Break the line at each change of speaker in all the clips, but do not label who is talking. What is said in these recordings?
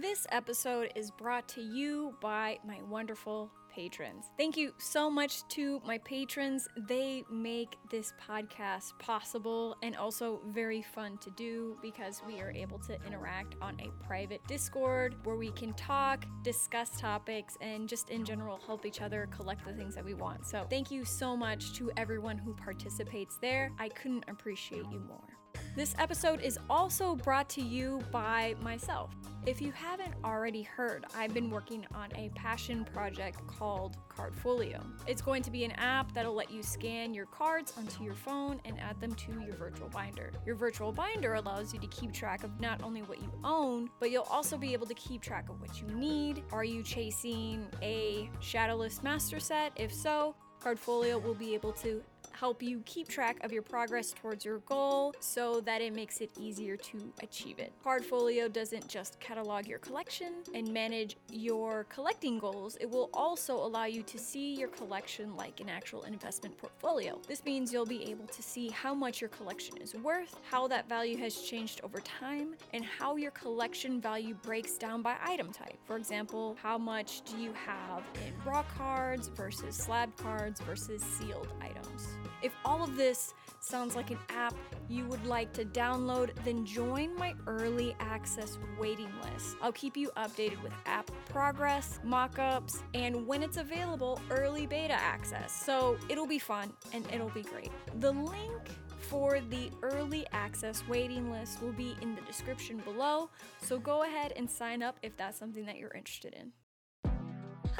This episode is brought to you by my wonderful patrons. Thank you so much to my patrons. They make this podcast possible and also very fun to do because we are able to interact on a private Discord where we can talk, discuss topics, and just in general help each other collect the things that we want. So, thank you so much to everyone who participates there. I couldn't appreciate you more. This episode is also brought to you by myself. If you haven't already heard, I've been working on a passion project called Cardfolio. It's going to be an app that'll let you scan your cards onto your phone and add them to your virtual binder. Your virtual binder allows you to keep track of not only what you own, but you'll also be able to keep track of what you need. Are you chasing a Shadowless Master set? If so, Cardfolio will be able to help you keep track of your progress towards your goal so that it makes it easier to achieve it. Cardfolio doesn't just catalog your collection and manage your collecting goals, it will also allow you to see your collection like an actual investment portfolio. This means you'll be able to see how much your collection is worth, how that value has changed over time, and how your collection value breaks down by item type. For example, how much do you have in raw cards versus slab cards versus sealed items? If all of this sounds like an app you would like to download, then join my early access waiting list. I'll keep you updated with app progress, mockups, and when it's available, early beta access. So it'll be fun and it'll be great. The link for the early access waiting list will be in the description below, so go ahead and sign up if that's something that you're interested in.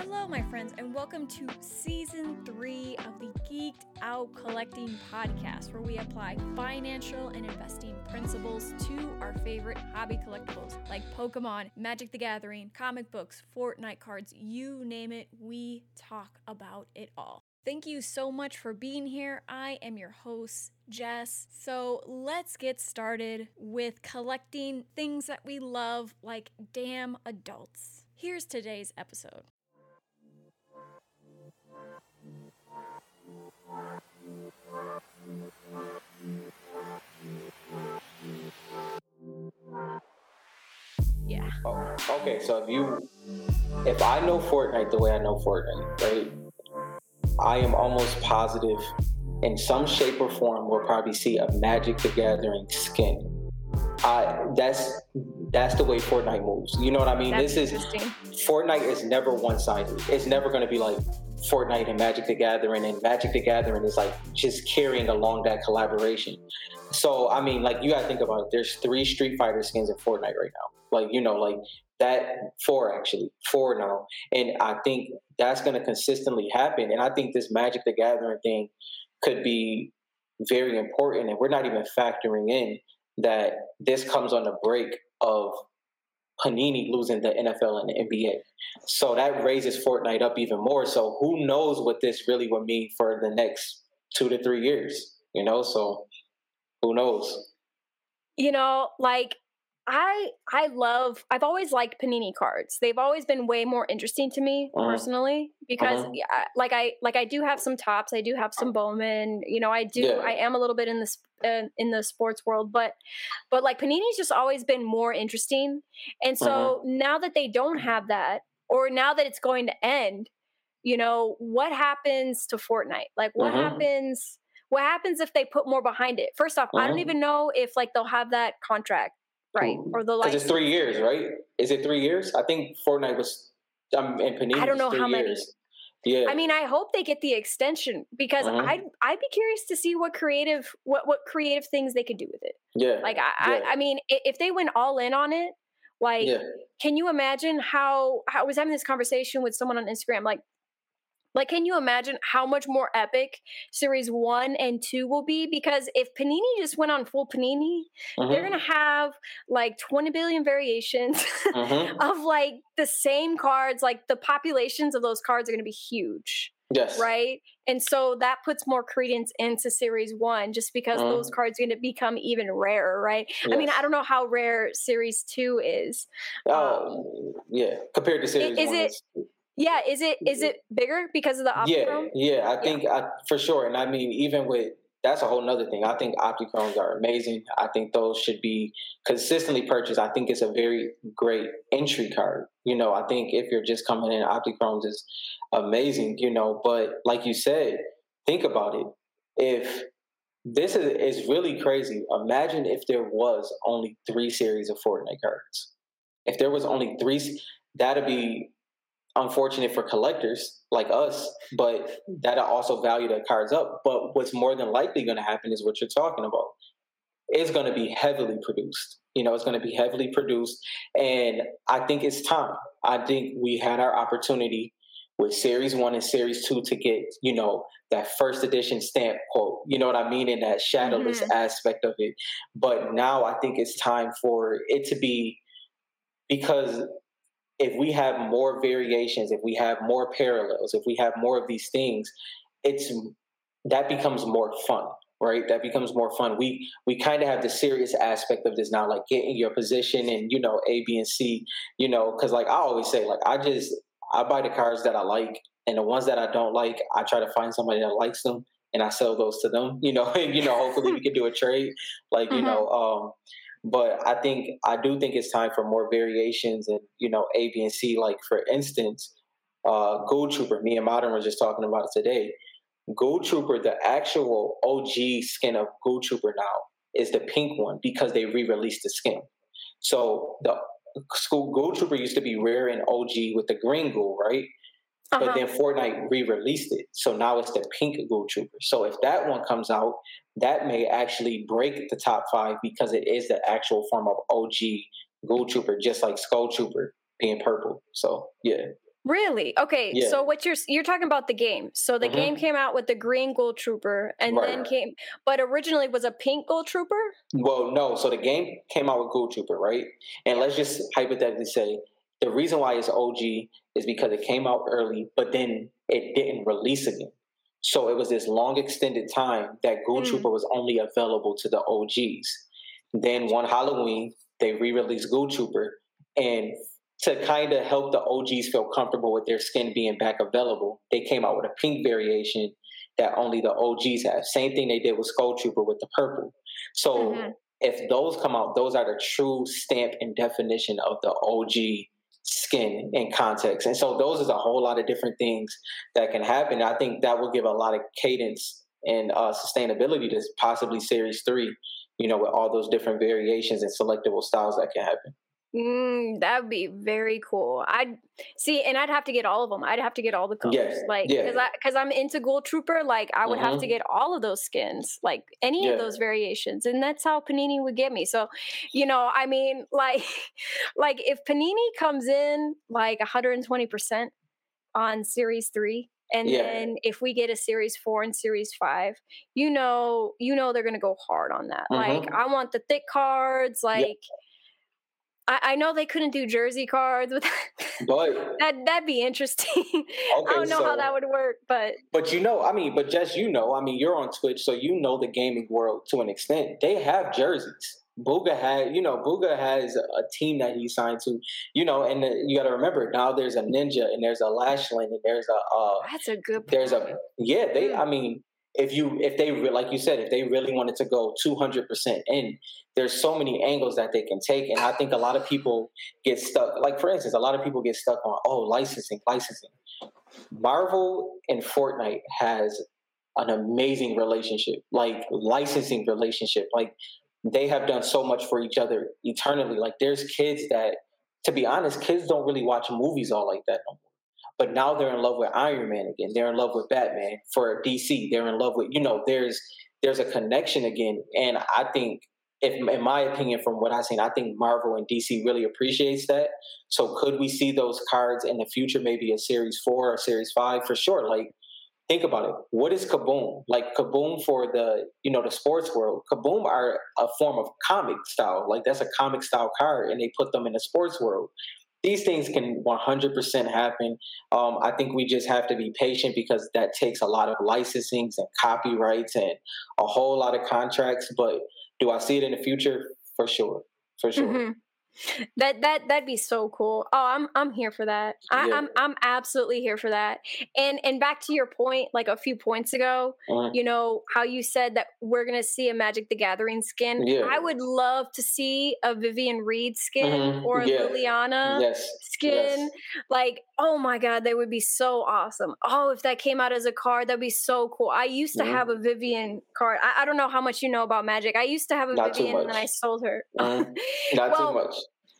Hello, my friends, and welcome to season three of the Geeked Out Collecting podcast, where we apply financial and investing principles to our favorite hobby collectibles like Pokemon, Magic the Gathering, comic books, Fortnite cards you name it, we talk about it all. Thank you so much for being here. I am your host, Jess. So let's get started with collecting things that we love like damn adults. Here's today's episode. Yeah.
Oh, okay, so if you, if I know Fortnite the way I know Fortnite, right, I am almost positive in some shape or form we'll probably see a Magic the Gathering skin. I that's that's the way Fortnite moves. You know what I mean?
That's
this is Fortnite is never one sided. It's never going to be like Fortnite and Magic the Gathering, and Magic the Gathering is like just carrying along that collaboration. So I mean, like you got to think about it. There's three Street Fighter skins in Fortnite right now. Like you know, like that four actually four now, and I think that's to consistently happen. And I think this Magic the Gathering thing could be very important, and we're not even factoring in that this comes on the break of Panini losing the NFL and the NBA. So that raises Fortnite up even more. So who knows what this really would mean for the next two to three years, you know? So who knows?
You know, like I I love I've always liked panini cards. They've always been way more interesting to me
Uh-huh.
personally because
Uh-huh.
yeah, like I like I do have some Topps, I do have some Bowman, you know, I do
Yeah.
I am a little bit in the uh, in the sports world, but but like panini's just always been more interesting. And so
Uh-huh.
now that they don't have that or now that it's going to end, you know, what happens to Fortnite? Like what
Uh-huh.
happens what happens if they put more behind it? First off, I don't
Uh-huh.
even know if like they'll have that contract right or the
Because
like
it's three years, right? Is it three years? I think Fortnite was, um, and Panini
I don't know
three
how many.
years. Yeah.
I mean, I hope they get the extension because
Uh-huh.
I'd I'd be curious to see what creative what what creative things they could do with it.
yeah.
Like I
Yeah.
I, I mean, if they went all in on it, like
yeah.
can you imagine how, how I was having this conversation with someone on Instagram like like can you imagine how much more epic series 1 and 2 will be because if Panini just went on full Panini, they're
Mhm.
going to have like 20 billion variations
Mhm.
of like the same cards like the populations of those cards are going to be huge
Yes.
right and so that puts more credence into series one just because
Mhm.
those cards are going to become even rarer right i mean i don't know how rare series two is um,
Oh, yeah. Compared to series
is
one,
it- yeah is it is it bigger because of the
yeah, yeah. I think I, for sure, and I mean, even with that's a whole nother thing. I think Optichromes are amazing. I think those should be consistently purchased. I think it's a very great entry card. You know, I think if you're just coming in, Optichromes is amazing, you know, but like you said, think about it. If this is, is really crazy. Imagine if there was only three series of Fortnite cards. If there was only three, that'd be unfortunate for collectors like us, but that also value the cards up. But what's more than likely going to happen is what you're talking about. It's going to be heavily produced. You know, it's going to be heavily produced. And I think it's time. I think we had our opportunity with series one and series two to get, you know, that first edition stamp quote. You know what I mean? In that shadowless mm-hmm. aspect of it. But now I think it's time for it to be because if we have more variations, if we have more parallels, if we have more of these things, it's that becomes more fun, right? That becomes more fun. We we kind of have the serious aspect of this now, like getting your position and you know A, B, and C. You know, because like I always say, like I just I buy the cars that I like, and the ones that I don't like, I try to find somebody that likes them, and I sell those to them. You know, and you know, hopefully we can do a trade, like mm-hmm. you know. Um, but I think I do think it's time for more variations and you know A, B, and C. Like for instance, uh, Ghoul Trooper. Me and Modern were just talking about it today. Ghoul Trooper, the actual OG skin of Ghoul Trooper now is the pink one because they re-released the skin. So the school Gold Trooper used to be rare in OG with the green ghoul, right? Uh-huh. But then Fortnite re-released it, so now it's the pink Ghoul Trooper. So if that one comes out, that may actually break the top five because it is the actual form of OG Ghoul Trooper, just like Skull Trooper being purple. So yeah.
Really? Okay. Yeah. So what you're you're talking about the game. So the mm-hmm. game came out with the green Ghoul Trooper, and right. then came, but originally was a pink Ghoul Trooper.
Well, no. So the game came out with Ghoul Trooper, right? And let's just hypothetically say the reason why it's OG is because it came out early, but then it didn't release again. So it was this long extended time that Ghoul mm. Trooper was only available to the OGs. Then one Halloween, they re-released Ghoul Trooper, and to kind of help the OGs feel comfortable with their skin being back available, they came out with a pink variation that only the OGs have. Same thing they did with Skull Trooper with the purple. So mm-hmm. if those come out, those are the true stamp and definition of the OG skin and context. And so those is a whole lot of different things that can happen. I think that will give a lot of cadence and uh, sustainability to possibly series three, you know, with all those different variations and selectable styles that can happen.
Mm, that would be very cool. I'd see, and I'd have to get all of them. I'd have to get all the colors, yes. like because yeah. I because I'm into Ghoul Trooper. Like I would mm-hmm. have to mm-hmm. get all of those skins, like any yeah. of those variations, and that's how Panini would get me. So, you know, I mean, like, like if Panini comes in like 120 percent on Series Three, and yeah. then if we get a series four and series five, you know, you know they're gonna go hard on that. Mm-hmm. Like I want the thick cards, like I, I know they couldn't do jersey cards with
but
that that'd be interesting. Okay, I don't know so, how that would work, but
but you know, I mean, but just you know, I mean, you're on Twitch, so you know the gaming world to an extent. They have jerseys. Bugha had, you know, Bugha has a team that he signed to, you know, and you got to remember now there's a Ninja and there's a Lachlan and there's a. Uh,
That's a good. Point.
There's a yeah. They, I mean, if you if they like you said if they really wanted to go 200% in there's so many angles that they can take and i think a lot of people get stuck like for instance a lot of people get stuck on oh licensing licensing. Marvel and fortnite has an amazing relationship like licensing relationship like they have done so much for each other eternally. Like there's kids that to be honest kids don't really watch movies all like that no but now they're in love with Iron Man again. They're in love with Batman for DC. They're in love with you know. There's there's a connection again, and I think, if in my opinion, from what I've seen, I think Marvel and DC really appreciates that. So could we see those cards in the future? Maybe a Series Four or Series Five for sure. Like think about it. What is Kaboom? Like Kaboom for the you know the sports world. Kaboom are a form of comic style. Like that's a comic style card, and they put them in the sports world these things can 100% happen. Um, I think we just have to be patient because that takes a lot of licensings and copyrights and a whole lot of contracts. But do I see it in the future? For sure. For sure. Mm-hmm.
That that that'd be so cool. Oh, I'm I'm here for that. I,
Yeah.
I'm I'm absolutely here for that. And and back to your point, like a few points ago,
Uh,
you know how you said that we're gonna see a Magic the Gathering skin.
Yeah.
I would love to see a Vivien Reid skin
Mhm,
or a
yeah.
Liliana
yes.
skin.
yes.
Like, oh my god, they would be so awesome. Oh, if that came out as a card, that'd be so cool. I used to
Mhm.
have a Vivien card. I, I don't know how much you know about Magic. I used to have a
Not
Vivien and then I sold her.
Mhm. Not
Well,
too much.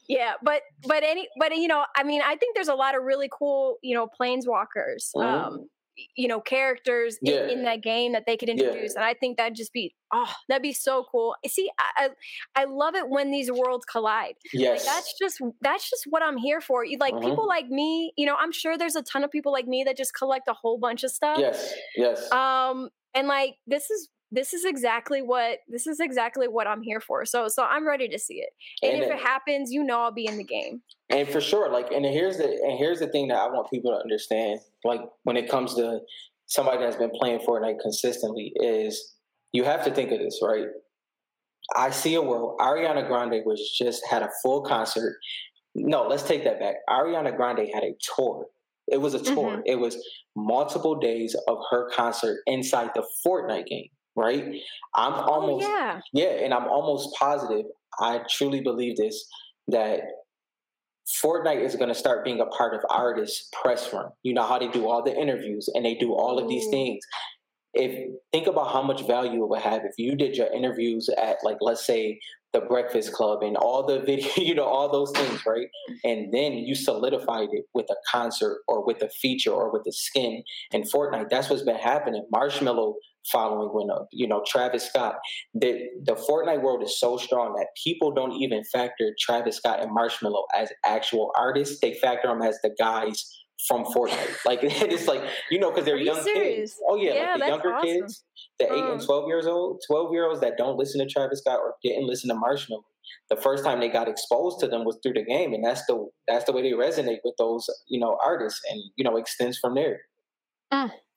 yeah, but but any but you know, I mean, I think there's a lot of really cool, you know, planeswalkers,
Mhm.
um, you know, characters
Yeah.
in, in that game that they could
Yeah.
introduce, and I think that'd just be oh, that'd be so cool. See, I I, I love it when these worlds collide.
Yes.
Like that's just that's just what I'm here for. You- Like
Mhm.
people like me, you know, I'm sure there's a ton of people like me that just collect a whole bunch of stuff.
yes. Yes.
Um, and like this is this is exactly what this is exactly what I'm here for. So so I'm ready to see it. And,
And
if
it-
it happens, you know I'll be in the game.
and for sure like and here's the and here's the thing that i want people to understand like when it comes to somebody that's been playing fortnite consistently is you have to think of this right i see a world ariana grande was just had a full concert no let's take that back ariana grande had a tour it was a tour
Mhm.
it was multiple days of her concert inside the fortnite game right i'm oh, almost
oh yeah.
yeah, and I'm almost positive, I truly believe this, that Fortnite is going to start being a part of artists' press run. You know how they do all the interviews and they do all of these things. If think about how much value it would have if you did your interviews at like let's say the Breakfast Club and all the video, you know, all those things, right? And then you solidified it with a concert or with a feature or with a skin in Fortnite. That's what's been happening. Marshmello following went up. You know, Travis Scott. The the Fortnite world is so strong that people don't even factor Travis Scott and Marshmello as actual artists. They factor them as the guys from Fortnite. Like it's like you know because they're
Are
young kids. Oh yeah,
Yeah,
like the
that's
younger
awesome.
kids, the eight and
Mm.
twelve years old, twelve year olds that don't listen to Travis Scott or didn't listen to Marshmello. The first time they got exposed to them was through the game, and that's the that's the way they resonate with those you know artists, and you know extends from there.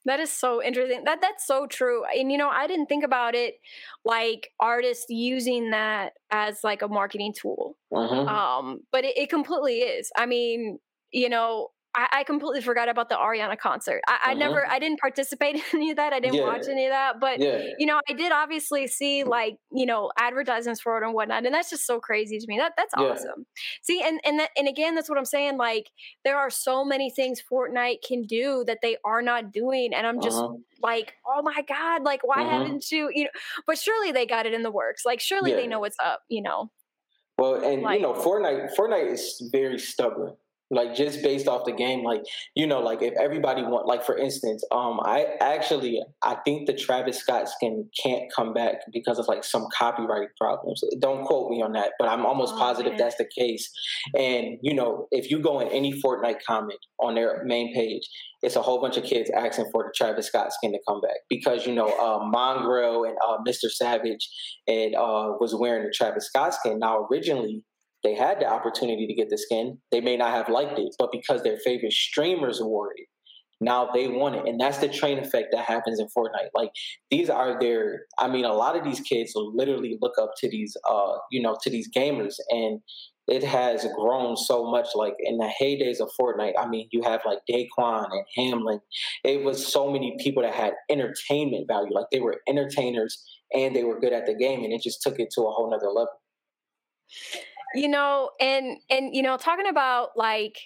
That is so interesting. That that's so true. And you know, I didn't think about it like artists using that as like a marketing tool.
Mhm.
Um, but it, it completely is. I mean, you know, I, I completely forgot about the Ariana concert. I, I
Mhm.
never, I didn't participate in any of that. I didn't
Yeah.
watch any of that. But
yeah,
you know, I did obviously see like you know advertisements for it and whatnot, and that's just so crazy to me. That that's
Yeah.
awesome. See, and and that, and again, that's what I'm saying. Like, there are so many things Fortnite can do that they are not doing, and I'm just
uh-huh.
like, oh my god, like why
Mhm.
haven't you? You know, but surely they got it in the works. Like, surely they know what's up. You know.
Well, and
Like-
you know, Fortnite, Fortnite is very stubborn. Like just based off the game, like you know, like if everybody want, like for instance, um, I actually I think the Travis Scott skin can't come back because of like some copyright problems. Don't quote me on that, but I'm almost
Oh,
positive
man.
that's the case. And you know, if you go in any Fortnite comment on their main page, it's a whole bunch of kids asking for the Travis Scott skin to come back because you know, uh, Mongraal and uh, Mr. Savage and uh, was wearing the Travis Scott skin. Now, originally, they had the opportunity to get the skin. They may not have liked it, but because their favorite streamers wore it, now they want it. And that's the train effect that happens in Fortnite. Like these are their I mean, a lot of these kids literally look up to these uh, you know, to these gamers and it has grown so much. Like in the heydays of Fortnite, I mean, you have like Daequan and Hamlin. It was so many people that had entertainment value. Like they were entertainers and they were good at the game, and it just took it to a whole nother level.
You know and and you know talking about like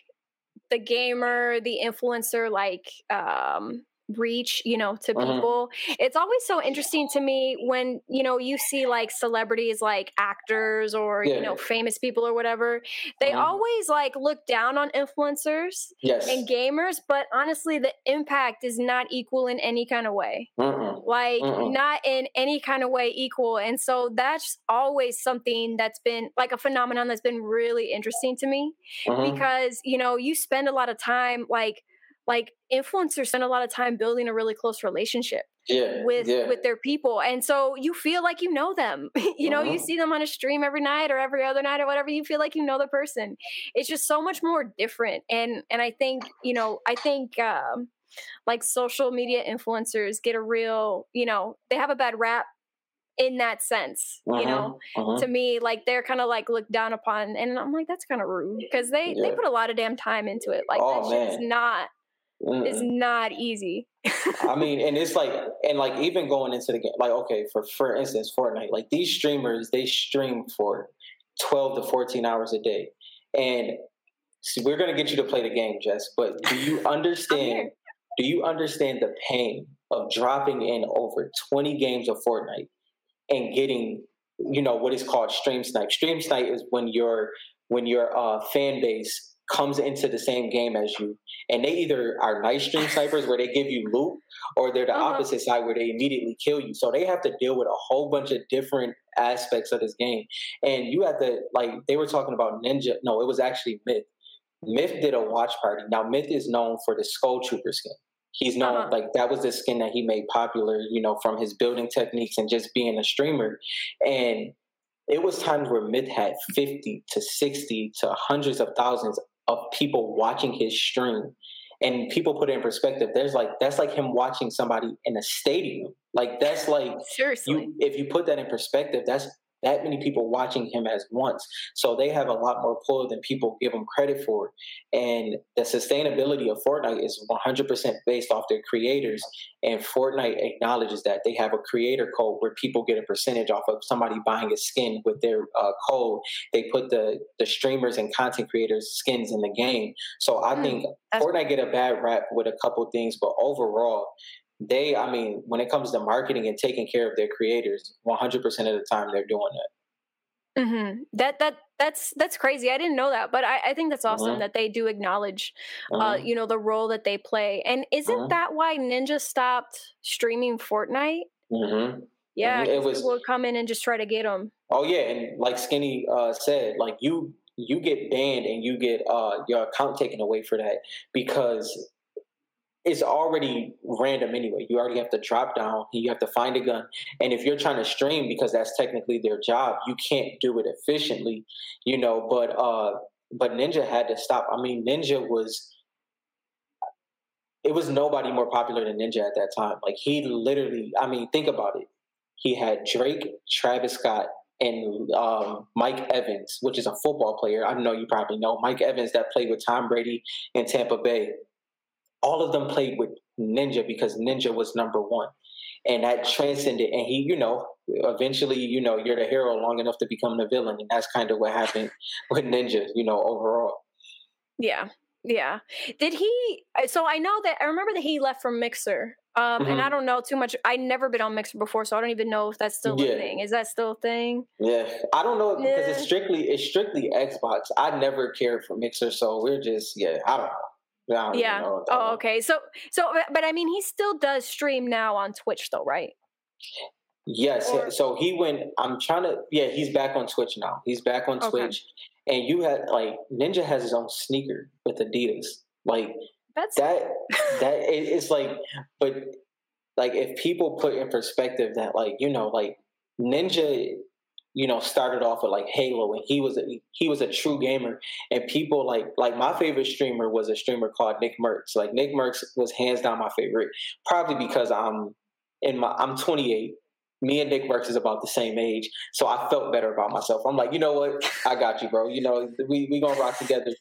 the gamer the influencer like um reach you know to
Mhm.
people it's always so interesting to me when you know you see like celebrities like actors or you know
Yeah.
famous people or whatever they
Mhm.
always like look down on influencers
Yes.
and gamers but honestly the impact is not equal in any kind of way
Mm-mm.
like not in any kind of way equal and so that's always something that's been like a phenomenon that's been really interesting to me
Mhm.
because you know you spend a lot of time like like influencers spend a lot of time building a really close relationship
yeah.
with
yeah.
with their people and so you feel like you know them you know you
Mhm.
see them on a stream every night or every other night or whatever you feel like you know the person it's just so much more different and and i think you know i think um like social media influencers get a real you know they have a bad rap in that sense. You know,
uh-huh.
to me, like they're kind of like looked down upon, and I'm like, that's kind of rude because they they put a lot of damn time into it. Like
Oh,
that shit is not is not easy.
I mean, and it's like, and like even going into the game, like okay, for for instance, Fortnite, like these streamers, they stream for twelve to fourteen hours a day, and so we're gonna get you to play the game, Jess. But do you understand? do you understand the pain of dropping in over twenty games of Fortnite and getting, you know, what is called stream snipe? Stream snipe is when your when your uh, fan base comes into the same game as you, and they either are nice stream snipers where they give you loot, or they're the
Uh-huh.
opposite side where they immediately kill you. So they have to deal with a whole bunch of different aspects of this game, and you have to like they were talking about Ninja. No, it was actually Myth. Myth did a watch party. Now Myth is known for the Skull Trooper skin. He's known
Uh-huh.
like that was the skin that he made popular, you know, from his building techniques and just being a streamer. And it was times where Myth had 50 to 60 to hundreds of thousands of people watching his stream. And people put it in perspective. There's like that's like him watching somebody in a stadium. Like that's like
Seriously.
you if you put that in perspective, that's that many people watching him as once. So they have a lot more pull than people give them credit for. And the sustainability of Fortnite is 100% based off their creators. And Fortnite acknowledges that they have a creator code where people get a percentage off of somebody buying a skin with their uh, code. They put the the streamers and content creators skins in the game. So I
Hmm,
think Fortnite get a bad rap with a couple things, but overall, they i mean when it comes to marketing and taking care of their creators 100% of the time they're doing that
hmm That that that's that's crazy. I didn't know that, but I, I think that's awesome
Mhm.
that they do acknowledge, uh,
Mhm.
you know, the role that they play. And isn't
Mhm.
that why Ninja stopped streaming Fortnite?
Mhm.
Yeah.
It was-
people would come in and just try to get them.
oh yeah and like skinny uh, said like you you get banned and you get uh, your account taken away for that because it's already random anyway. You already have to drop down you have to find a gun. And if you're trying to stream because that's technically their job you can't do it efficiently you know but uh but ninja had to stop. I mean ninja was it was nobody more popular than ninja at that time. Like he literally i mean think about it. He had drake travis scott and um, Mike Evans, which is a football player. I know you probably know Mike Evans that played with Tom Brady in Tampa Bay. All of them played with Ninja because Ninja was number one. And that transcended. And he, you know, eventually, you know, you're the hero long enough to become the villain. And that's kind of what happened with Ninja, you know, overall.
Yeah, yeah. Did he? uh, So I know that I remember that he left from Mixer. Um, and
Mhm.
I don't know too much. I never been on Mixer before, so I don't even know if that's still
Yeah.
a thing. Is that still a thing?
Yeah. I don't know because
Yeah.
it's strictly it's strictly Xbox. I never cared for Mixer, so we're just yeah, I don't know.
Yeah.
that
Oh, okay. So, so, but- but I mean, he still does stream now on Twitch, though, right?
Yes.
Or-
so he went. I'm trying to. Yeah, he's back on Twitch now. He's back on
Okay.
Twitch, and you had like Ninja has his own sneaker with Adidas. Like
That's
that. that it, it's like, but like if people put in perspective that like you know like Ninja, you know started off with like Halo, and he was a, he was a true gamer, and people like like my favorite streamer was a streamer called Nick Mercs. Like Nick Mercs was hands down my favorite, probably because I'm in my I'm 28 me and Nick Mercs is about the same age, so I felt better about myself. I'm like, you know what, I got you, bro. You know, we we gonna rock together.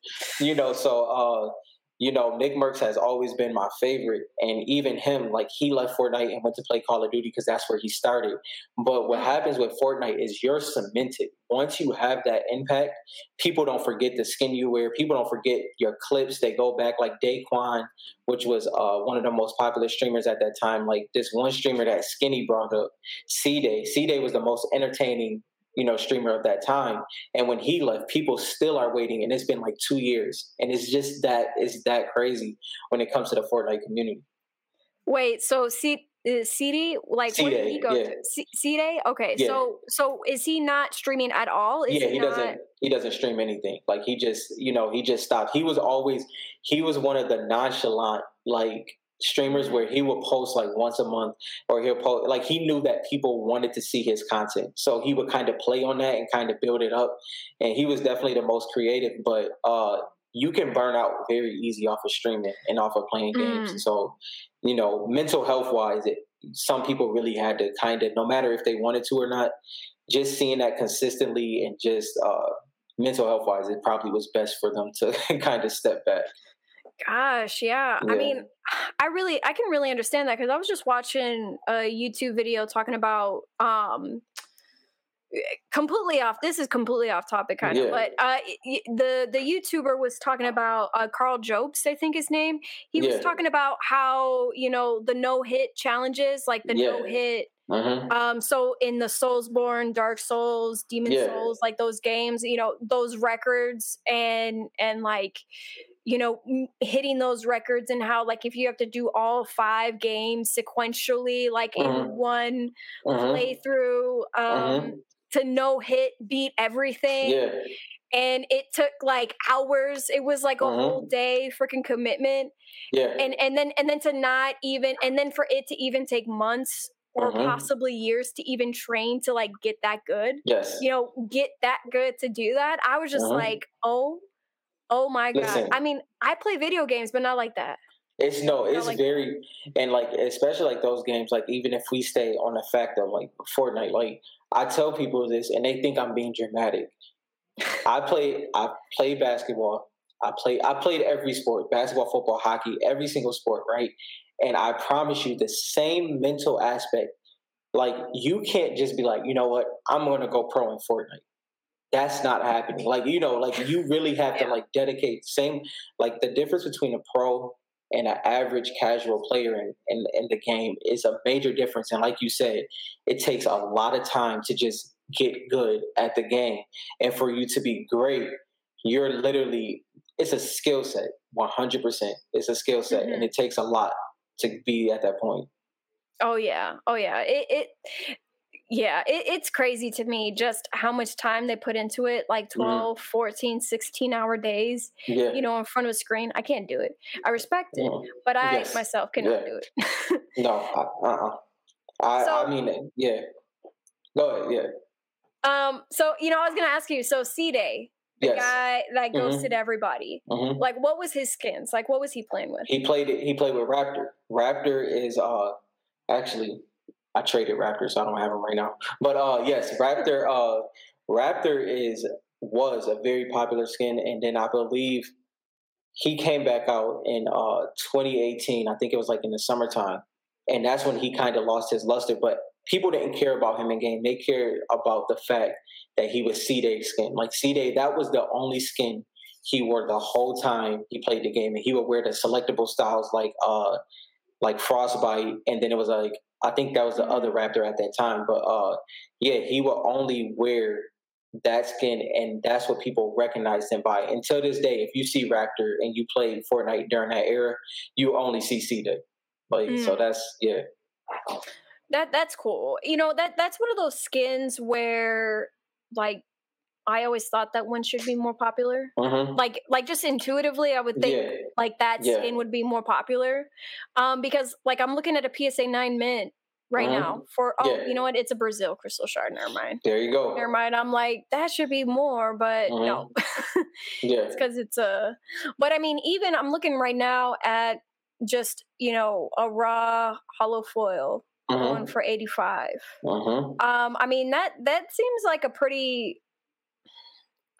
You know, so uh, you know, Nick Mercs has always been my favorite, and even him, like he left Fortnite and went to play Call of Duty because that's where he started. But what happens with Fortnite is you're cemented. Once you have that impact, people don't forget the skin you wear. People don't forget your clips. They go back like Daequan, which was uh, one of the most popular streamers at that time. Like this one streamer that Skinny brought up, C Day. C Day was the most entertaining, you know, streamer of that time. And when he left, people still are waiting, and it's been like two years. And it's just that it's that crazy when it comes to the Fortnite community.
wait. So C is CD like where did he go
yeah.
to? C- C-Day? Okay.
Yeah.
So so is he not streaming at all? Is
yeah, he
not,
doesn't. He doesn't stream anything. Like he just, you know, he just stopped. He was always, he was one of the nonchalant like streamers where he would post like once a month, or he'll post like he knew that people wanted to see his content, so he would kind of play on that and kind of build it up. And he was definitely the most creative, but uh, you can burn out very easy off of streaming and off of playing games.
Mm.
So, you know, mental health wise, it some people really had to kind of, no matter if they wanted to or not, just seeing that consistently and just uh, mental health wise, it probably was best for them to kind of step back.
Gosh, yeah.
Yeah.
I mean, I really, I can really understand that because I was just watching a YouTube video talking about um completely off. This is completely off topic, kind of,
Yeah.
but uh, the the YouTuber was talking about uh, Carl Jobst, I think his name. He was talking about how you know the no hit challenges, like the
Yeah.
no hit
hmm
um, so in the Soulsborne, Dark Souls, Demon
Yeah.
Souls, like those games, you know, those records and and like you know hitting those records and how like if you have to do all five games sequentially like in
Mhm.
one
hmm
playthrough um to no hit beat everything
Yeah.
and it took like hours it was like a
Mhm.
whole day freaking commitment
Yeah.
and and then and then to not even and then for it to even take months or
Mhm.
possibly years to even train to like get that good
yes.
you know get that good to do that i was just
Mhm.
like oh oh my god
Listen.
i mean i play video games but not like that
It's no, it's
like-
very and like especially like those games. Like even if we stay on the fact of like Fortnite, like I tell people this and they think I'm being dramatic. I play I play basketball. I play I played every sport, basketball, football, hockey, every single sport, right? And I promise you the same mental aspect. Like you can't just be like, you know what, I'm gonna go pro in Fortnite. That's not happening. Like, you know, like you really have to like dedicate same like the difference between a pro and an average casual player in, in, in the game is a major difference. And like you said, it takes a lot of time to just get good at the game. And for you to be great, you're literally, it's a skill set, 100%. It's a skill set.
Mhm.
And it takes a lot to be at that point.
oh yeah oh yeah it, it yeah it, it's crazy to me just how much time they put into it like
Mm-hmm.
12 14 16 hour days
Yeah.
you know in front of a screen i can't do it i respect it
Mm.
but i
Yes.
myself cannot
Yeah.
do it
No, uh uh I,
So-
I mean, yeah. Go ahead, yeah.
um so you know i was gonna ask you so c day the
Yes.
guy that
Mhm.
ghosted everybody
hmm
like what was his skins like what was he playing with
He played it. He played with Raptor. Raptor is uh actually I traded Raptor, so I don't have him right now. But uh yes, Raptor. Uh, Raptor is was a very popular skin, and then I believe he came back out in uh 2018. I think it was like in the summertime, and that's when he kind of lost his luster. But people didn't care about him in game. They cared about the fact that he was C Day skin. Like C Day, that was the only skin he wore the whole time he played the game, and he would wear the selectable styles like uh like Frostbite, and then it was like I think that was the other Raptor at that time, but uh yeah, he will only wear that skin, and that's what people recognize him by. Until this day, if you see Raptor and you played Fortnite during that era, you only see C Day. Like so,
Mm.
that's yeah,
that that's cool you know that that's one of those skins where like i always thought that one should be more popular.
Hmm
like like just intuitively i would think
yeah,
like that
Yeah.
skin would be more popular. Um because like i'm looking at a psa 9 mint right
Mhm.
now for oh
Yeah.
you know what? It's a brazil crystal shard. Never mind.
There you go.
never mind. I'm like that should be more but no.
Yeah,
it's because it's a but i mean even i'm looking right now at just you know a raw hollow foil
hmm
going for 85
hmm
um i mean that that seems like a pretty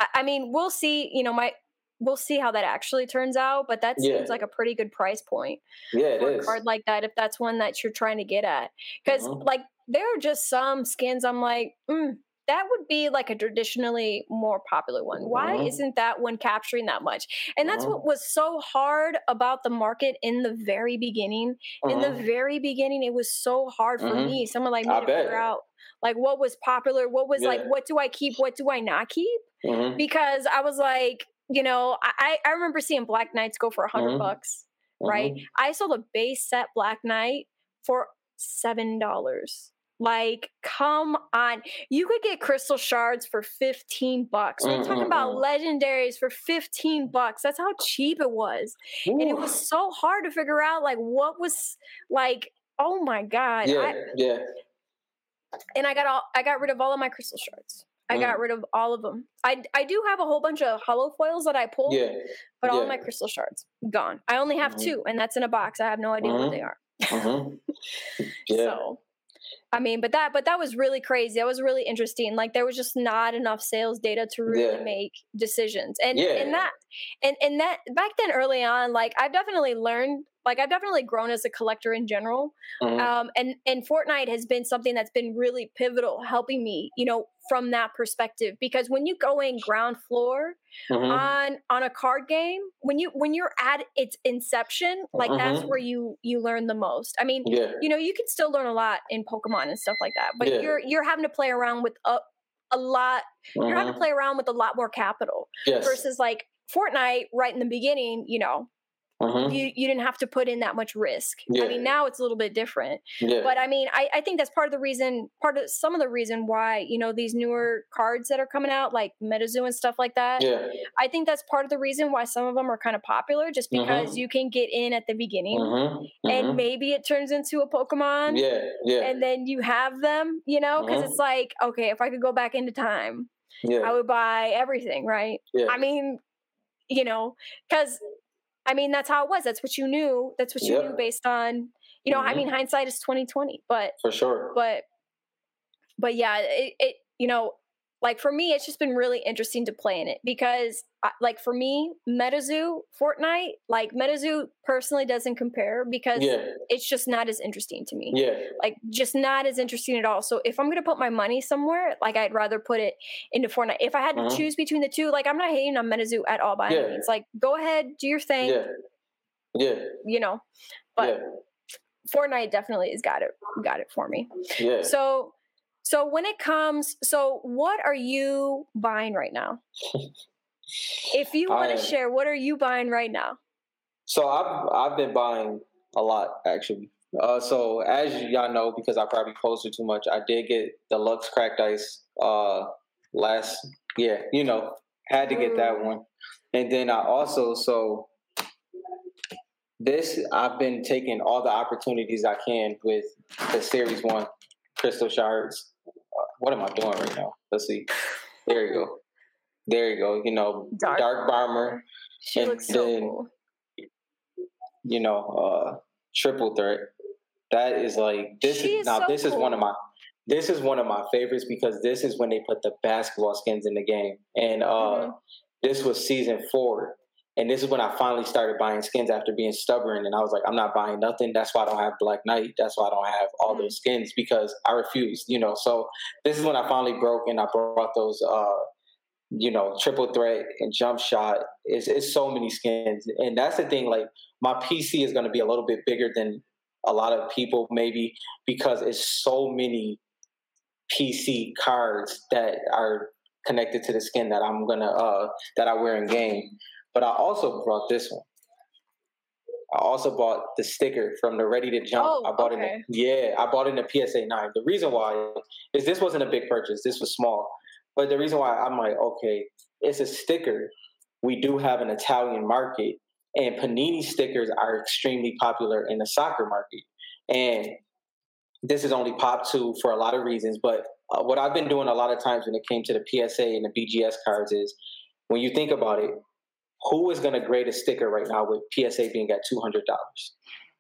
I, mean we'll see you know my we'll see how that actually turns out but that
Yeah.
seems like a pretty good price point
yeah, it
for a
is.
card like that if that's one that you're trying to get at because
Mhm.
like there are just some skins i'm like mm, that would be like a traditionally more popular one why
Mhm.
isn't that one capturing that much and that's
Mhm.
what was so hard about the market in the very beginning in the very beginning it was so hard for me someone like me
I
to
bet.
figure out like what was popular what was like what do i keep what do i not keep?
Mhm.
because i was like you know i i remember seeing black knights go for a 100
Mhm.
bucks right?
Mhm.
i sold a base set black knight for seven dollars. Like come on. You could get crystal shards for 15 bucks. We're talking about legendaries for 15 bucks. That's how cheap it was. And it was so hard to figure out like what was like oh my god
yeah,
I,
yeah.
And i got all i got rid of all of my crystal shards i
Mm.
got rid of all of them i i do have a whole bunch of hollow foils that i pulled
Yeah,
but all of
yeah.
my crystal shards gone i only have
Mhm.
two and that's in a box i have no idea what
Mhm.
they are
Mm-hmm. Yeah.
So, I mean, but that but that was really crazy. That was really interesting. Like there was just not enough sales data to really
Yeah.
make decisions. And
Yeah.
and that and and that back then early on, like I've definitely learned like I've definitely grown as a collector in general.
Mhm.
Um and and Fortnite has been something that's been really pivotal helping me, you know, from that perspective because when you go in ground floor
Mhm.
on on a card game when you when you're at its inception like that's
Mhm.
where you you learn the most i mean
yeah.
you know you can still learn a lot in pokemon and stuff like that but
Yeah.
you're you're having to play around with a, a lot you're having to play around with a lot more capital
Yes.
versus like fortnite right in the beginning you know
Mhm.
you you didn't have to put in that much risk i mean now it's a little bit different
yeah.
but i mean I, I think that's part of the reason part of some of the reason why you know these newer cards that are coming out like metazoo and stuff like that
yeah.
I think that's part of the reason why some of them are kind of popular, just because you can get in at the beginning
Mhm.
and maybe it turns into a Pokemon
Yeah. Yeah.
and then you have them, you know, because it's like, okay, if I could go back into time, I would buy everything, right?
Yeah.
I mean, you know, because I mean, that's how it was. That's what you knew. That's what you
Yep.
knew based on, you know, I
Mhm.
mean, hindsight is 2020, but,
For sure.
but, but yeah, it, it, you know, like for me, it's just been really interesting to play in it because, uh, like for me, MetaZoo, Fortnite, like MetaZoo personally doesn't compare because
Yeah.
it's just not as interesting to me.
Yeah.
Like just not as interesting at all. So if I'm gonna put my money somewhere, like I'd rather put it into Fortnite. If I had to
Mhm.
choose between the two, like I'm not hating on MetaZoo at all by
Yeah.
any means. Like go ahead, do your thing,
Yeah. Yeah.
you know. But. Fortnite definitely has got it got it for me.
Yeah.
So so when it comes so what are you buying right now? if you want to share, what are you buying right now?
So I've I've been buying a lot actually. Uh, so as y'all know, because I probably posted too much, I did get the Lux Cracked Ice uh, last. Yeah, you know, had to get that
Mm.
one, and then I also so this I've been taking all the opportunities I can with the Series One Crystal Shards. What am I doing right now? Let's see. There you go. There you go. You know,
Dark
Dark Bomber
She
and
looks so
then-
cool.
you know, uh triple threat. That is like this
She
is
is
now
so
this is one of my this is one of my favorites because this is when they put the basketball skins in the game. And uh
Mhm.
this was season four. And this is when I finally started buying skins after being stubborn. And I was like, I'm not buying nothing. That's why I don't have Black Knight. That's why I don't have all those skins because I refused, you know. So this is when I finally broke and I brought those uh you know, triple threat and jump shot. It's, it's so many skins. And that's the thing, like my PC is gonna be a little bit bigger than a lot of people maybe because it's so many PC cards that are connected to the skin that I'm gonna uh that I wear in game. But I also brought this one. I also bought the sticker from the Ready to Jump.
Oh,
I bought it.
okay.
In the, yeah, I bought it in the PSA nine. The reason why is this wasn't a big purchase. This was small. But the reason why I'm like, okay, it's a sticker. We do have an Italian market, and Panini stickers are extremely popular in the soccer market. And this is only pop two for a lot of reasons. But uh, what I've been doing a lot of times when it came to the PSA and the BGS cards is when you think about it, who is going to grade a sticker right now with PSA being at two hundred dollars?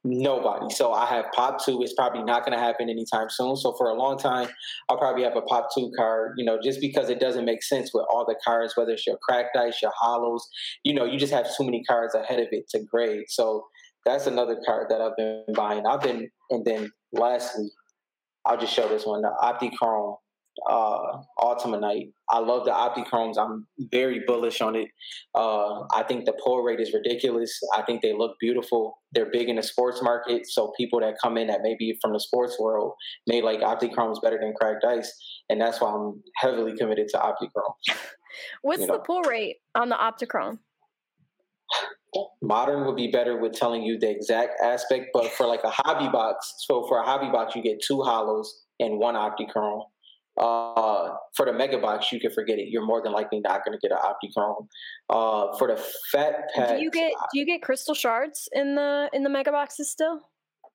Nobody. So I have pop two. It's probably not going to happen anytime soon. So for a long time, I'll probably have a pop two card. You know, just because it doesn't make sense with all the cards, whether it's your cracked ice, your hollows. You know, you just have too many cards ahead of it to grade. So that's another card that I've been buying. I've been, and then lastly, I'll just show this one, the Optichrome uh, Ultima Knight. I love the Optichromes. I'm very bullish on it. Uh, I think the pull rate is ridiculous. I think they look beautiful. They're big in the sports market, so people that come in that maybe from the sports world may like Optichromes better than cracked ice, and that's why I'm heavily committed to Optichrome.
What's
you
the pull rate on the Optichrome?
Modern would be better with telling you the exact aspect, but for like a hobby box, so for a hobby box, you get two hollows and one Optichrome. Uh, for the mega box, you can forget it. You're more than likely not going to get an Optichrome. Uh, for the fat pack,
Do you get do you get crystal shards in the in the mega boxes still?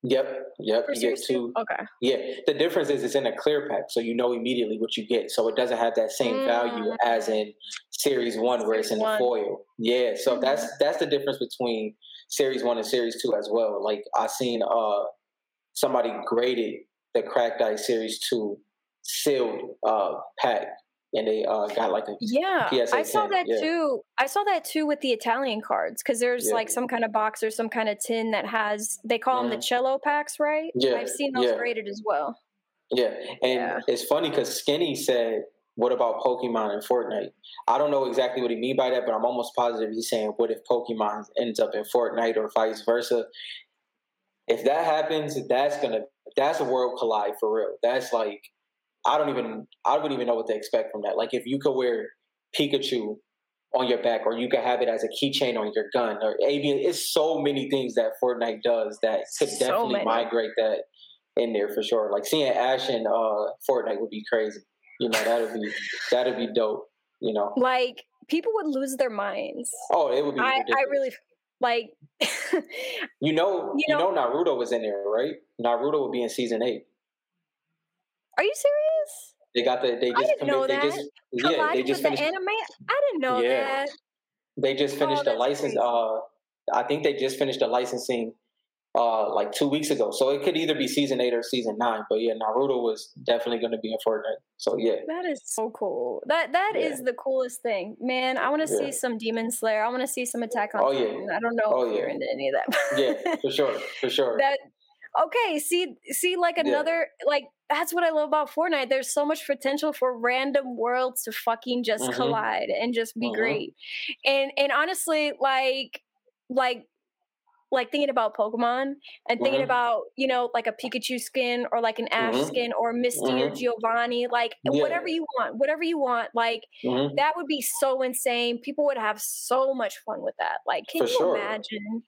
Yep, yep.
For
You get
two? Okay.
Yeah, the difference is it's in a clear pack, so you know immediately what you get. So it doesn't have that same value
Mm.
as in Series One, where it's in
Series
the foil. Yeah, so
Mhm.
that's that's the difference between Series One and Series Two as well. Like I seen uh somebody graded the Cracked Ice Series Two sealed uh, pack, and they uh, got like a
yeah.
PSA
I saw
10,
that
yeah.
too. I saw that too with the Italian cards because there's
Yeah.
like some kind of box or some kind of tin that has they call them the cello packs, right?
Yeah,
I've seen those
yeah.
graded as well.
Yeah, and it's funny because Skinny said, "What about Pokemon and Fortnite?" I don't know exactly what he mean by that, but I'm almost positive he's saying, "What if Pokemon ends up in Fortnite or vice versa?" If that happens, that's gonna that's a world collide for real. That's like I don't even I wouldn't even know what to expect from that. Like if you could wear Pikachu on your back, or you could have it as a keychain on your gun, or avian. It's so many things that Fortnite does that could
So
definitely
many.
migrate that in there for sure. Like seeing Ash and uh, Fortnite would be crazy. You know, that'd be that'd be dope. You know,
Like people would lose their minds.
oh, it would be.
I. I really like
you know,
you know,
Naruto was in there, right? Naruto would be in season eight.
Are you serious?
They got the. They
I
just.
didn't know
they
that.
just. Yeah, they just
with the
finished.
anime? I didn't know
Yeah.
that.
They just finished
Oh,
the license.
crazy.
Uh, I think they just finished the licensing. Uh, like two weeks ago, so it could either be season eight or season nine. But yeah, Naruto was definitely going to be in Fortnite. So yeah,
That is so cool. That that is
Yeah.
the coolest thing, man. I want to
Yeah.
see some Demon Slayer. I want to see some Attack on
Oh, yeah.
Titan. I don't know
Oh,
if you're into any of that.
yeah, for sure, for sure.
that okay see see like
Yeah.
another like that's what i love about fortnite there's so much potential for random worlds to fucking just
Mhm.
collide and just be
Mhm.
great and and honestly like like like thinking about pokemon and thinking
Mhm.
about you know like a pikachu skin or like an ash
Mhm.
skin or misty or
Mhm.
giovanni like
Yeah.
whatever you want whatever you want like
Mhm.
that would be so insane people would have so much fun with that like can
For
you
sure.
imagine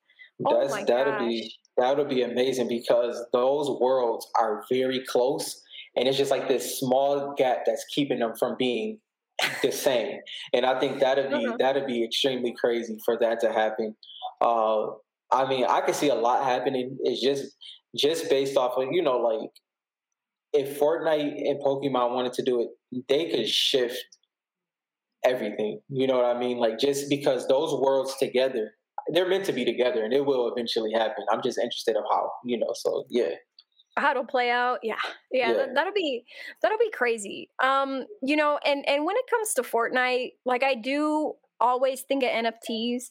Oh my
that'd be
gosh.
That would be amazing because those worlds are very close, and it's just like this small gap that's keeping them from being the same. And I think that'd be
Uh-huh.
that'd be extremely crazy for that to happen. Uh, I mean, I could see a lot happening. It's just just based off of you know like if Fortnite and Pokemon wanted to do it, they could shift everything. You know what I mean? Like just because those worlds together, they're meant to be together, and it will eventually happen. I'm just interested of how, you know. So yeah,
how it'll play out yeah yeah,
Yeah.
That, that'll be that'll be crazy um you know and and when it comes to fortnite like i do always think of nfts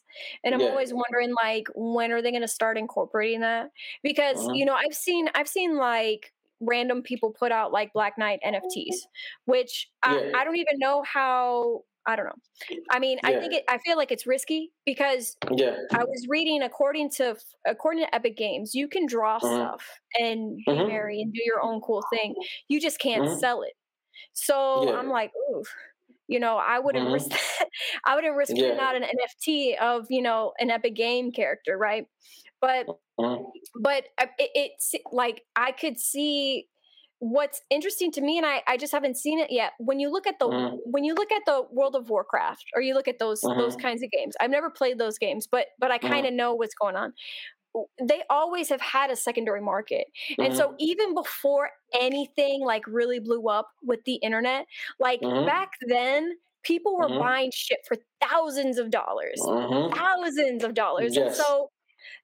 and i'm
Yeah.
always wondering like when are they going to start incorporating that because
Mhm.
you know i've seen i've seen like random people put out like black knight nfts which I, I don't even know how i don't know i mean i think it i feel like it's risky because
yeah,
I was reading according to according to Epic Games, you can draw
Mhm.
stuff and be
Mhm.
merry and do your own cool thing. You just can't
Mhm.
sell it. So
Yeah.
I'm like, ooh, you know, I wouldn't risk that. I wouldn't risk putting out an NFT of you know an Epic Game character, right? But
Mhm.
but uh, it, it's like I could see what's interesting to me and I, I just haven't seen it yet when you look at the
Mhm.
when you look at the world of warcraft or you look at those those
Mhm.
kinds of games i've never played those games but but i kind of know what's going on they always have had a secondary market and
Mm-hmm.
so even before anything like really blew up with the internet like
Mhm.
back then people were
Mhm.
buying shit for thousands of dollars
Mhm.
thousands of dollars. And so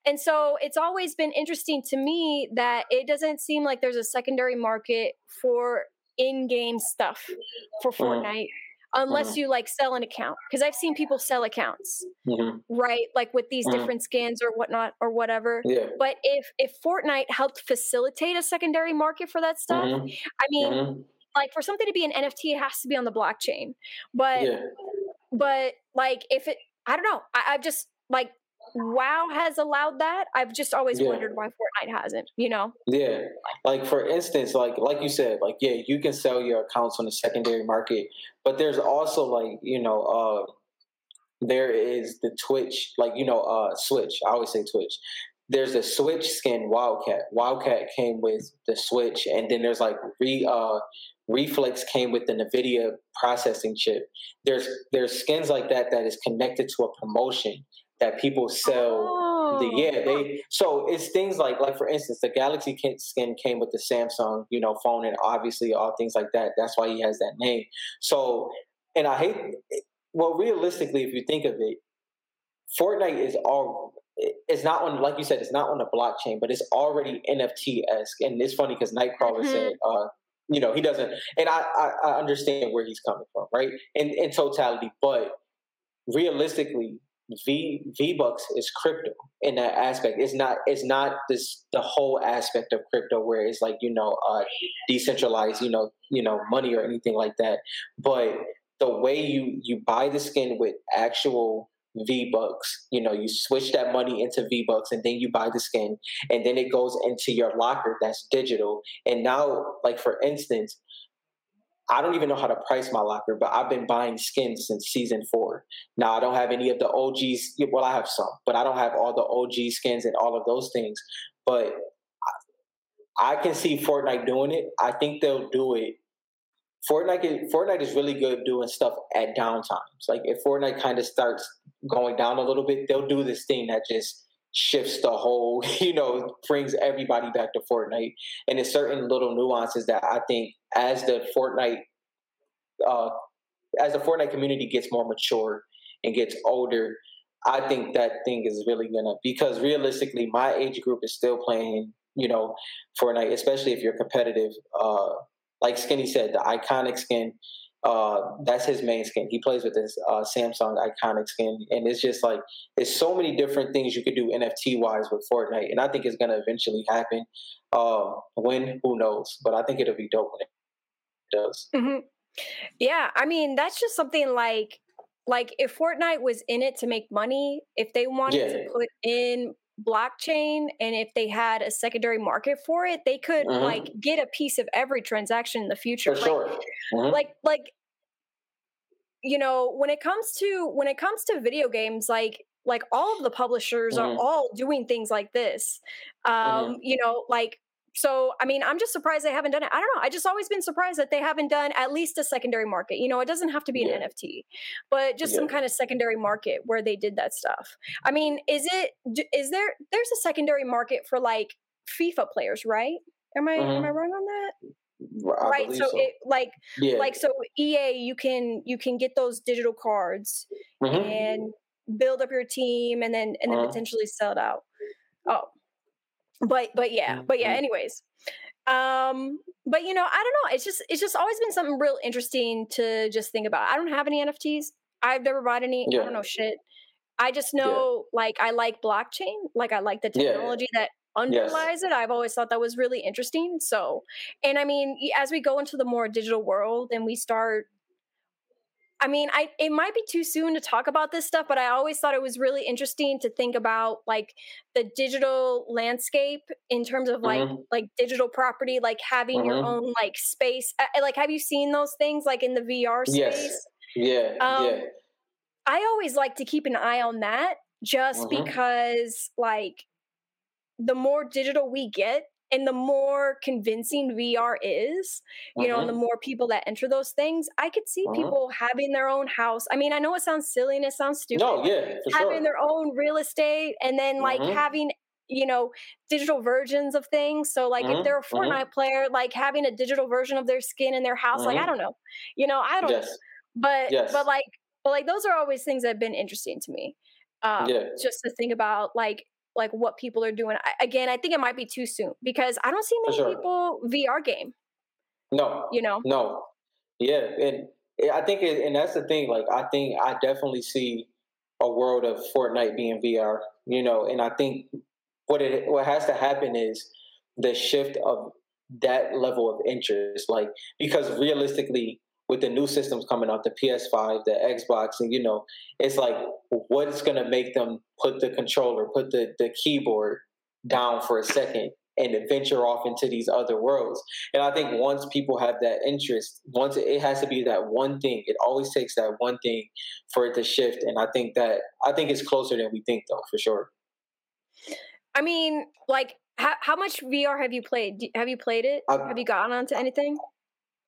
and so it's always been interesting to me that it doesn't seem like there's a secondary market for in-game stuff for
Mhm.
Fortnite unless you like sell an account because I've seen people sell accounts,
Mhm.
right? Like with these
Mhm.
different skins or whatnot or whatever.
yeah,
But if if Fortnite helped facilitate a secondary market for that stuff,
Mhm.
I mean,
Mhm.
like for something to be an NFT, it has to be on the blockchain. But
yeah,
but like if it i don't know I, i've just like wow has allowed that i've just always
Yeah.
wondered why fortnite hasn't you know
yeah. Like for instance, like like you said, like yeah, you can sell your accounts on the secondary market, but there's also like you know, uh, there is the Twitch, like you know, uh, Switch. I always say Twitch. There's the Switch skin Wildcat. Wildcat came with the Switch, and then there's like re uh, Reflex came with the Nvidia processing chip. There's there's skins like that that is connected to a promotion that people sell. The,
Oh,
yeah, they so it's things like like for instance, the Galaxy skin came with the Samsung, you know, phone, and obviously all things like that. That's why he has that name. So, and I hate. Well, realistically, if you think of it, Fortnite is all it's not on like you said it's not on the blockchain but it's already nft-esque and it's funny because nightcrawler mm-hmm. said uh you know he doesn't and I, I, I understand where he's coming from right in in totality but realistically v v bucks is crypto in that aspect it's not it's not this the whole aspect of crypto where it's like you know uh decentralized you know you know money or anything like that but the way you you buy the skin with actual V Bucks. You know, you switch that money into V Bucks and then you buy the skin and then it goes into your locker that's digital. And now, like for instance, I don't even know how to price my locker, but I've been buying skins since season four. Now I don't have any of the OGs. Well, I have some, but I don't have all the OG skins and all of those things. But I can see Fortnite doing it. I think they'll do it Fortnite is, Fortnite is really good doing stuff at downtimes. Like if Fortnite kind of starts going down a little bit, they'll do this thing that just shifts the whole, you know, brings everybody back to Fortnite. And there's certain little nuances that I think as the Fortnite uh as the Fortnite community gets more mature and gets older, I think that thing is really gonna because realistically my age group is still playing, you know, Fortnite, especially if you're competitive. Uh like Skinny said, the iconic skin. Uh, that's his main skin. He plays with this uh, Samsung iconic skin, and it's just like there's so many different things you could do NFT wise with Fortnite, and I think it's gonna eventually happen. Um, when who knows? But I think it'll be dope when it does.
Mm-hmm. Yeah, I mean that's just something like like if Fortnite was in it to make money, if they wanted yeah. to put in blockchain and if they had a secondary market for it they could mm-hmm. like get a piece of every transaction in the future
for
like,
sure. Mm-hmm.
like like you know when it comes to when it comes to video games like like all of the publishers mm-hmm. are all doing things like this um mm-hmm. you know like so i mean i'm just surprised they haven't done it i don't know i just always been surprised that they haven't done at least a secondary market you know it doesn't have to be an nft but just yeah. some kind of secondary market where they did that stuff i mean is it is there there's a secondary market for like fifa players right am i mm-hmm. am i mm-hmm. wrong on that
I
right so, so, it like yeah. like so ea you can you can get those digital cards mm-hmm. and build up your team and then and then uh-huh. potentially sell it out oh but but yeah but yeah mm-hmm. anyways um but you know i don't know it's just it's just always been something real interesting to just think about i don't have any nfts i've never bought any yeah. i don't know shit i just know yeah. like i like blockchain like i like the technology yeah. that underlies yes. it i've always thought that was really interesting so and i mean as we go into the more digital world and we start I mean, I it might be too soon to talk about this stuff, but I always thought it was really interesting to think about like the digital landscape in terms of like mm-hmm. like digital property, like having mm-hmm. your own like space. Like, have you seen those things like in the VR space?
Yes. Yeah. Um, yeah.
I always like to keep an eye on that, just mm-hmm. because like the more digital we get, and the more convincing VR is, you know, and the mm-hmm. more people that enter those things, I could see uh-huh. people having their own house. I mean, I know it sounds silly and it sounds stupid.
No, yeah,
having
sure.
their own real estate and then like mm-hmm. having you know digital versions of things so like mm-hmm. if they're a fortnite mm-hmm. player like having a digital version of their skin in their house like i don't know you know i don't yes. but yes. but like but like those are always things that have been interesting to me um yeah. just to think about like like what people are doing. I, again, I think it might be too soon because I don't see many sure. people VR game.
No,
you know,
no, yeah, and eh, I think, it, and that's the thing. Like, I think I definitely see a world of Fortnite being VR. You know, and I think what it what has to happen is the shift of that level of interest. Like, because realistically, with the new systems coming out, the PS5, the Xbox, and you know, it's like what's going to make them put the controller, put the the keyboard down for a second and venture off into these other worlds. And I think once people have that interest, once it has to be that one thing. It always takes that one thing for it to shift. And I think that I think it's closer than we think, though, for sure.
I mean, like, how, how much VR have you played? Have you played it? I've, have you gotten onto anything?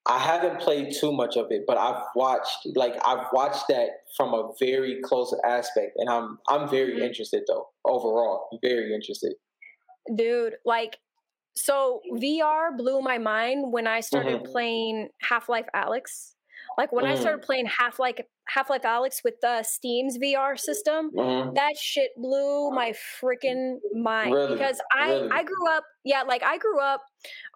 I haven't played too much of it, but I've watched like I've watched that from a very close aspect, and I'm I'm very mm-hmm. interested though overall, very interested.
Dude, like so VR blew my mind when I started mm-hmm. playing Half Life Alyx. Like when I
Mm.
started playing Half Life Half Life Alyx with the Steam's VR system,
Mhm.
that shit blew my freaking mind
Really?
because I
Really?
I grew up yeah like I grew up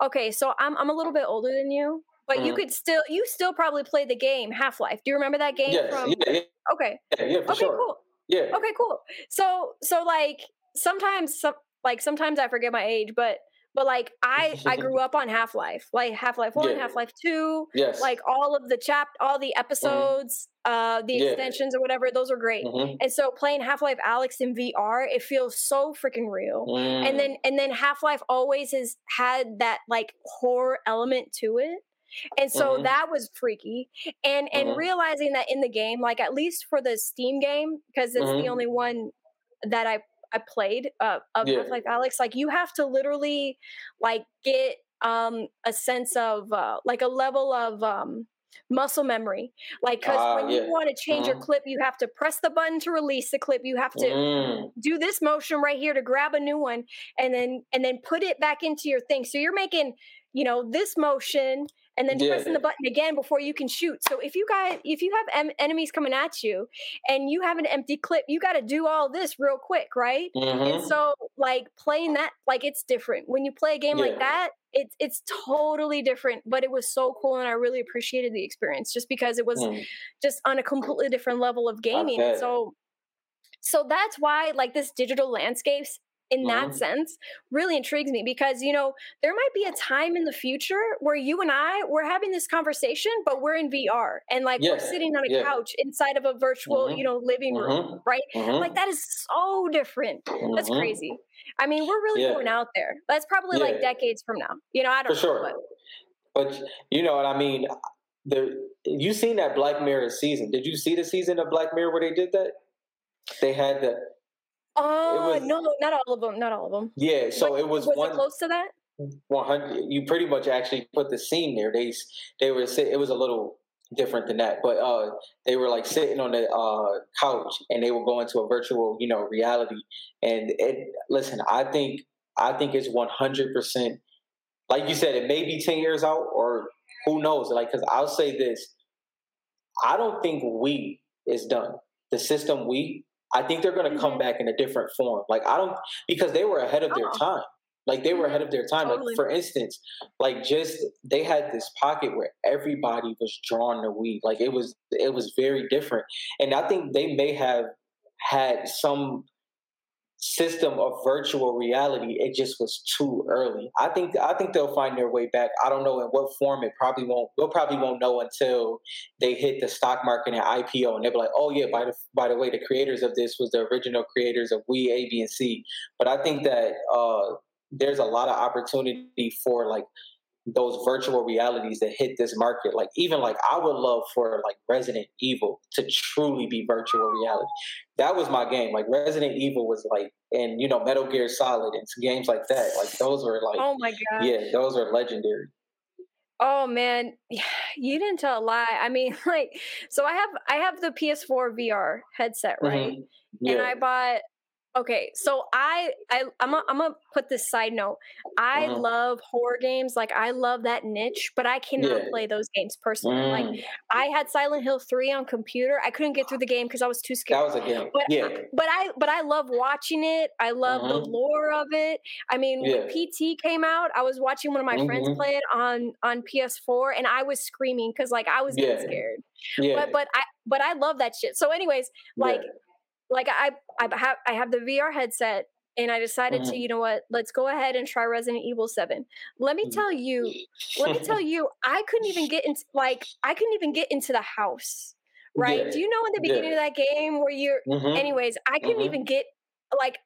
okay so I'm I'm a little bit older than you but you
Mhm.
could still you still probably play the game Half Life do you remember that game
Yes,
from
yeah, yeah,
okay
yeah, yeah,
okay
sure.
cool
Yeah.
okay cool so so like sometimes some like sometimes I forget my age but but like I I grew up on Half Life like Half Life One
Yeah.
Half Life Two
Yes.
like all of the chap all the episodes uh the
Mm-hmm. Yeah.
extensions or whatever those are great
Mhm.
and so playing Half-Life Alyx in VR, it feels so freaking real.
Mm.
And then and then Half-Life always has had that like horror element to it. And so
Mhm.
that was freaky. And and
Mhm.
realizing that in the game, like at least for the Steam game, because it's
Mhm.
the only one that I I played uh, of
Yeah.
Half-Life Alyx, like you have to literally like get um a sense of uh like a level of um muscle memory like because
Ah,
when
yeah.
you want to change your
Mhm.
clip you have to press the button to release the clip you have to
Mm.
do this motion right here to grab a new one and then and then put it back into your thing so you're making you know this motion and then
Yeah.
pressing the button again before you can shoot so if you guys if you have em- enemies coming at you and you have an empty clip you got to do all this real quick right
Mhm.
and so like playing that like it's different when you play a game
Yeah.
like that it's it's totally different but it was so cool and i really appreciated the experience just because it was
Mm.
just on a completely different level of gaming
bet.
so so that's why like this digital landscapes in that sense really intrigues me because you know there might be a time in the future where you and I we're having this conversation but we're in VR and like we're sitting on a
yeah.
couch inside of a virtual
Mhm.
you know living room
Mhm.
right
Mhm.
like that is so different that's
Mhm.
crazy I mean we're really
Yeah.
going out there that's probably like decades from now you know I don't
For
know
sure.
but
But you know what I mean. The you seen that Black Mirror season? Did you see the season of Black Mirror where they did that? They had the
oh
was-
no not all of them not all of them
yeah. So
What-
it was,
was
one
it close to that?
100 you pretty much actually put the scene there. They they were it was a little different than that but uh they were like sitting on the uh couch and they would go into a virtual you know reality and it listen i think i think it's 100% like you said it may be 10 years out or who knows like because i'll say this i don't think we is done. The system we i think they're going to come
Mhm.
back in a different form like i don't because they were ahead of their
Oh.
time like they were ahead of their time.
Totally.
Like for instance, like just they had this pocket where everybody was drawn to weed. Like it was it was very different. And I think they may have had some system of virtual reality. It just was too early. I think I think they'll find their way back. I don't know in what form. It probably won't. We'll probably won't know until they hit the stock market and IPO, and they'll be like, "Oh yeah, by the by the way, the creators of this was the original creators of We A, B, and C." But I think that uh, there's a lot of opportunity for like those virtual realities that hit this market. Like even like I would love for like Resident Evil to truly be virtual reality. That was my game. Like Resident Evil was like, and you know Metal Gear Solid and some games like that. Like those were like,
oh my god
yeah, those are legendary.
Oh man, you didn't tell a lie. I mean, like, so I have I have the PS4 VR headset, right?
Mhm. Yeah.
And I bought. Okay, so I I I'm a, I'm gonna put this side note. I
Mhm.
love horror games, like I love that niche, but I cannot
Yeah.
play those games personally. Like
Mm,
I had Silent Hill 3 on computer. I couldn't get through the game because I was too scared.
that was a game.
But
yeah.
but I but I love watching it. I love the
Mhm.
lore of it. I mean, when PT came out, I was watching one of my friends
Mhm.
play it on on PS4, and I was screaming because like I was getting scared.
Yeah.
But but I but I love that shit. So, anyways, like
yeah.
Like I I have I have the VR headset. And I decided to,
Mhm.
you know what? Let's go ahead and try Resident Evil Seven. Let me
Mhm.
tell you, let me tell you, I couldn't even get into like I couldn't even get into the house. Right?
Yeah.
Do you know in the
Yeah.
beginning of that game where you're
Mhm.
anyways i couldn't
Mhm.
even get like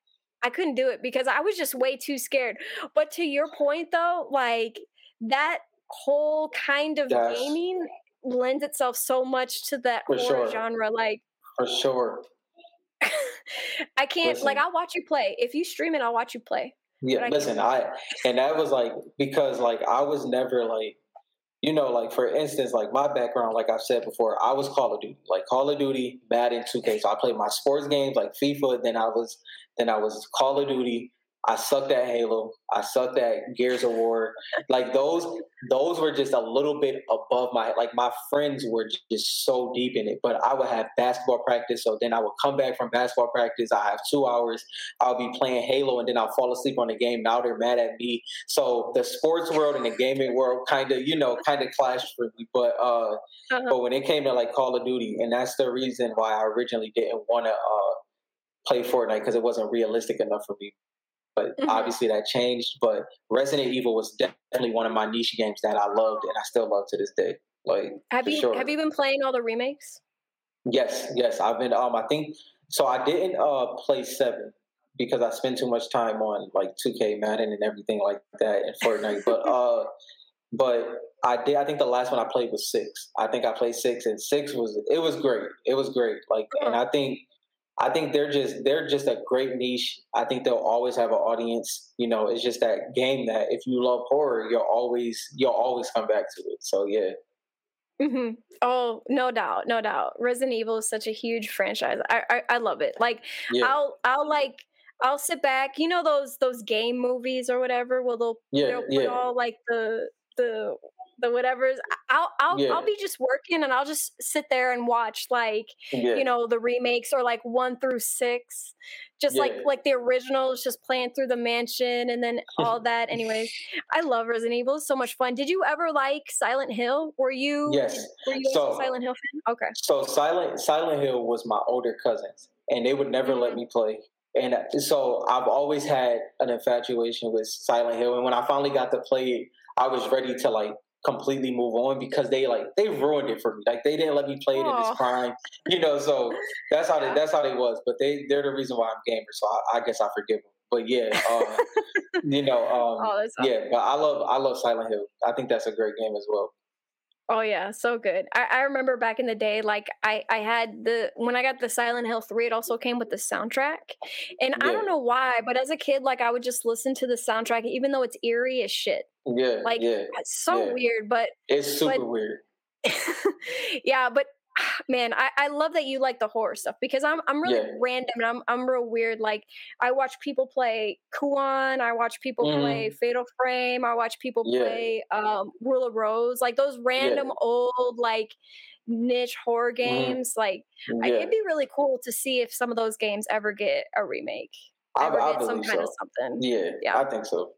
i couldn't do it because i was just way too scared but to your point though like that whole kind of
That's-
gaming lends itself so much to that
For
horror
sure.
genre like
For sure.
i can't like i'll watch you play. If you stream it i'll watch you play
Yeah,
I
listen, I and that was like because like I was never like you know like for instance like my background like I've said before I was Call of Duty like Call of Duty Madden 2K so I played my sports games like FIFA then I was then I was Call of Duty I sucked at Halo. I sucked at Gears of War. Like those, those were just a little bit above my. Like my friends were just so deep in it. But I would have basketball practice, so then I would come back from basketball practice. I have two hours. I'll be playing Halo, and then I'll fall asleep on the game. Now they're mad at me. So the sports world and the gaming world kind of, you know, kind of clashed for me. But uh, uh-huh. but when it came to like Call of Duty, and that's the reason why I originally didn't want to uh play Fortnite because it wasn't realistic enough for me but mm-hmm. obviously that changed. But Resident Evil was definitely one of my niche games that I loved and I still love to this day. Like
have you
sure.
have you been playing all the remakes?
Yes, yes. I've been um I think so I didn't uh play seven because I spend too much time on like 2K Madden and everything like that and Fortnite. but uh but I did I think the last one I played was six. I think I played six and six was it was great. It was great. Like and I think I think they're just they're just a great niche. I think they'll always have an audience. You know, it's just that game that if you love horror, you'll always you'll always come back to it. So yeah.
Mm-hmm. Oh, no doubt, no doubt. Resident Evil is such a huge franchise. I I, I love it. Like yeah. I'll I'll like I'll sit back. You know those those game movies or whatever. Well, they'll yeah, they'll put yeah. all like the the the whatever's i'll i'll yeah. i'll be just working and i'll just sit there and watch like yeah. you know the remakes or like one through six just yeah. like like the originals just playing through the mansion and then all that anyways i love resident evil it's so much fun did you ever like silent hill were you
yes
were you so, silent hill fan okay
so silent silent hill was my older cousins and they would never mm-hmm. let me play and uh, so I've always had an infatuation with Silent Hill. And when I finally got to play it, I was ready to like completely move on because they like they ruined it for me. Like they didn't let me play it Aww. in its prime, you know. So that's how they, that's how they was. But they they're the reason why I'm gamer. So I, I guess I forgive them. But yeah, uh, you know, um, oh, yeah. But I love I love Silent Hill. I think that's a great game as well.
Oh yeah, so good. I, I remember back in the day, like I, I had the when I got the Silent Hill 3, it also came with the soundtrack. And yeah. I don't know why, but as a kid, like I would just listen to the soundtrack, even though it's eerie as shit.
Yeah.
Like
yeah,
it's so
yeah.
weird, but
it's super but, weird.
yeah, but man, I, I love that you like the horror stuff because I'm I'm really yeah. random and I'm I'm real weird. Like I watch people play Kuon, I watch people mm. play Fatal Frame, I watch people yeah. play um Rule of Rose, like those random yeah. old like niche horror mm-hmm. games. Mm. Like it'd be really cool to see if some of those games ever get a remake. Ever I, I get some kind
so.
of something.
Yeah, yeah, I think so.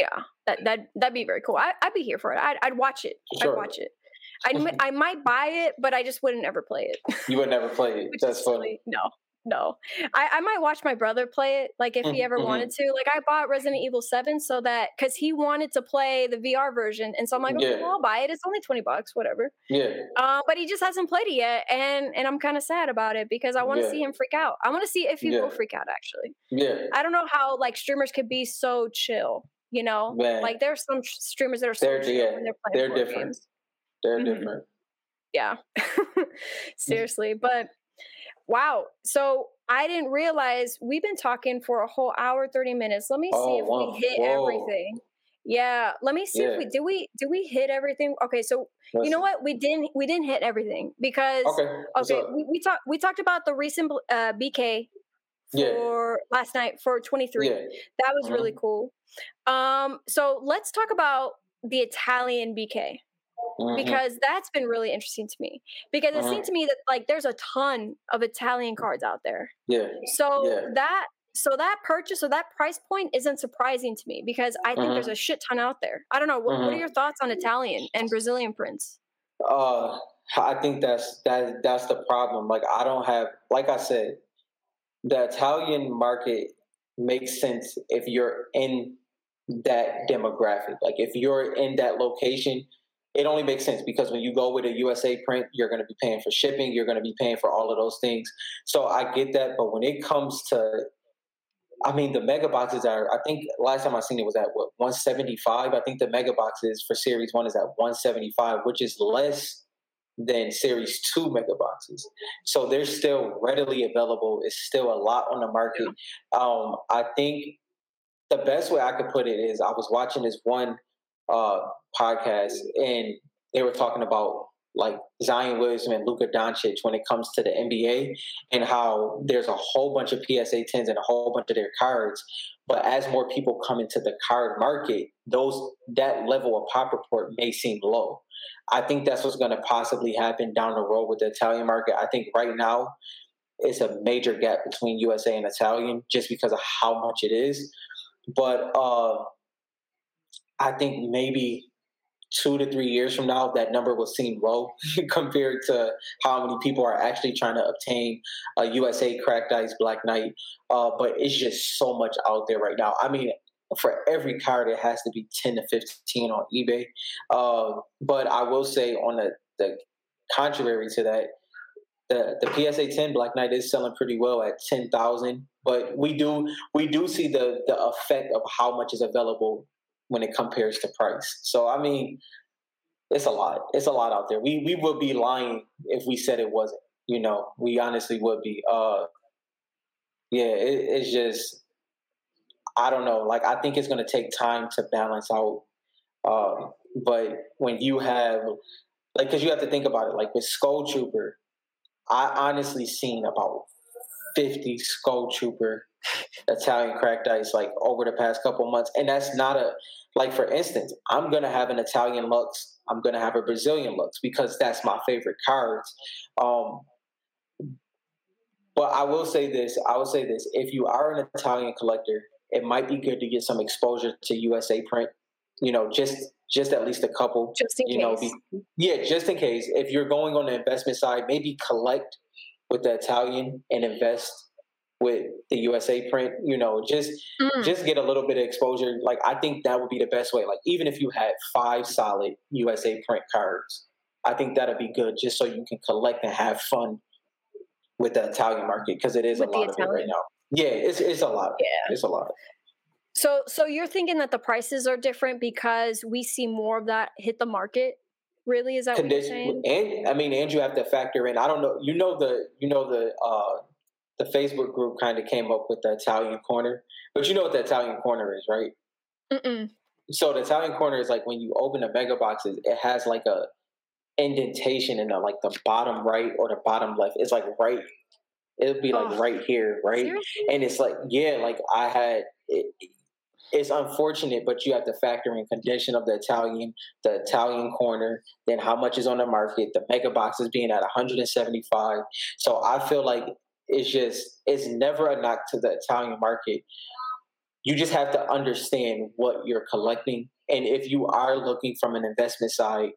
Yeah, that that that'd be very cool. I, would be here for it. I'd, I'd watch it. Sure. I'd watch it. I, I might buy it, but I just wouldn't ever play it.
You would never play it. That's funny.
No, no. I, I might watch my brother play it, like if he ever mm-hmm. wanted to. Like I bought Resident Evil Seven so that because he wanted to play the VR version, and so I'm like, okay, yeah. well, I'll buy it. It's only twenty bucks, whatever.
Yeah.
Uh, but he just hasn't played it yet, and and I'm kind of sad about it because I want to yeah. see him freak out. I want to see if he yeah. will freak out. Actually.
Yeah.
I don't know how like streamers could be so chill. You know, Man. like there's some streamers that are so they're, yeah, when they're playing
they're different.
Games.
They're mm-hmm. different
yeah seriously but wow so i didn't realize we've been talking for a whole hour 30 minutes let me see oh, if wow. we hit Whoa. everything yeah let me see yeah. if we did we did we hit everything okay so Listen. you know what we didn't we didn't hit everything because
okay,
okay we, we talked we talked about the recent uh bk for yeah. last night for 23 yeah. that was really mm-hmm. cool um so let's talk about the italian bk Mm-hmm. because that's been really interesting to me because it mm-hmm. seemed to me that like there's a ton of Italian cards out there.
Yeah.
So
yeah.
that so that purchase or that price point isn't surprising to me because I think there's a shit ton out there. I don't know. What, what, are your thoughts on Italian and Brazilian prints?
Uh, I think that's that that's the problem. Like I don't have like I said, the Italian market makes sense if you're in that demographic. Like if you're in that location, it only makes sense because when you go with a USA print, you're going to be paying for shipping, you're going to be paying for all of those things. So I get that, but when it comes to, I mean, the mega boxes are. I think last time I seen it was at what 175. I think the mega boxes for Series One is at 175, which is less than Series Two mega boxes. So they're still readily available. It's still a lot on the market. Um, I think the best way I could put it is I was watching this one uh, podcast, and they were talking about like Zion Williamson and Luka Doncic when it comes to the NBA and how there's a whole bunch of PSA 10s and a whole bunch of their cards. But as more people come into the card market, those that level of pop report may seem low. I think that's what's going to possibly happen down the road with the Italian market. I think right now it's a major gap between USA and Italian just because of how much it is. But uh, I think maybe two to three years from now, that number will seem low compared to how many people are actually trying to obtain a USA Cracked Ice Black Knight. Uh, but it's just so much out there right now. I mean, for every card, it has to be 10 to 15 on eBay. Uh, but I will say, on the, the contrary to that, the, the PSA 10 Black Knight is selling pretty well at 10,000 but we do we do see the the effect of how much is available when it compares to price. So I mean, it's a lot. It's a lot out there. We we would be lying if we said it wasn't. You know, we honestly would be. Uh, yeah, it, it's just I don't know. Like I think it's going to take time to balance out. Um, but when you have like, because you have to think about it. Like with Skull Trooper, I honestly seen about fifty Skull Trooper Italian cracked ice like over the past couple months, and that's not a like for instance, I'm gonna have an Italian Lux. I'm gonna have a Brazilian Lux because that's my favorite cards. Um, but I will say this. I will say this. If you are an Italian collector, it might be good to get some exposure to USA print. You know, just just at least a couple.
Just in
you
case.
know, be, yeah, just in case. If you're going on the investment side, maybe collect with the Italian and invest with the USA print, you know, just mm. just get a little bit of exposure. Like I think that would be the best way. Like even if you had five solid USA print cards, I think that'd be good just so you can collect and have fun with the Italian market because it is with a lot of it right now. Yeah, it's it's a lot. Yeah. It's a lot.
So so you're thinking that the prices are different because we see more of that hit the market? Really, is that Condition, what you're
saying? And I mean, and you have to factor in. I don't know. You know the you know the uh the Facebook group kind of came up with the Italian corner. But you know what the Italian corner is, right? Mm-mm. So the Italian corner is like when you open the mega boxes, it has like a indentation in the like the bottom right or the bottom left. It's like right. It'll be like oh. right here, right? Seriously? And it's like yeah, like I had. It, it's unfortunate, but you have to factor in condition of the Italian, the Italian corner, then how much is on the market, the mega boxes being at 175. So I feel like it's just it's never a knock to the Italian market. You just have to understand what you're collecting, and if you are looking from an investment side,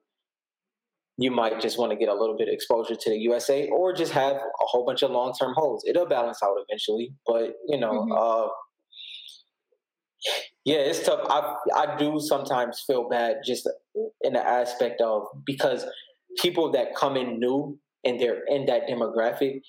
you might just want to get a little bit of exposure to the USA, or just have a whole bunch of long term holds. It'll balance out eventually, but you know. Mm-hmm. Uh, yeah, it's tough. I I do sometimes feel bad just in the aspect of because people that come in new and they're in that demographic,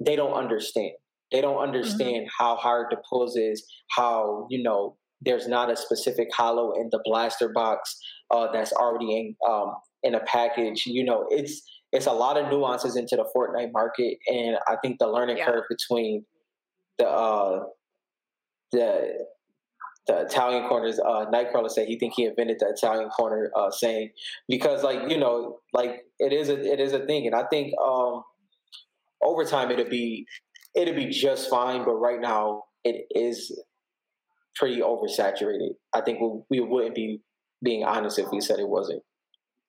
they don't understand. They don't mm-hmm. understand mm-hmm. how hard the pulls is, how, you know, there's not a specific holo in the blaster box uh, that's already in um, in a package. You know, it's it's a lot of nuances into the Fortnite market, and I think the learning yeah. curve between the uh, the the Italian corners. Uh, Nightcrawler said he think he invented the Italian corner uh, saying because like you know like it is a it is a thing, and I think um, over time it'll be it'll be just fine. But right now it is pretty oversaturated. I think we, we wouldn't be being honest if we said it wasn't.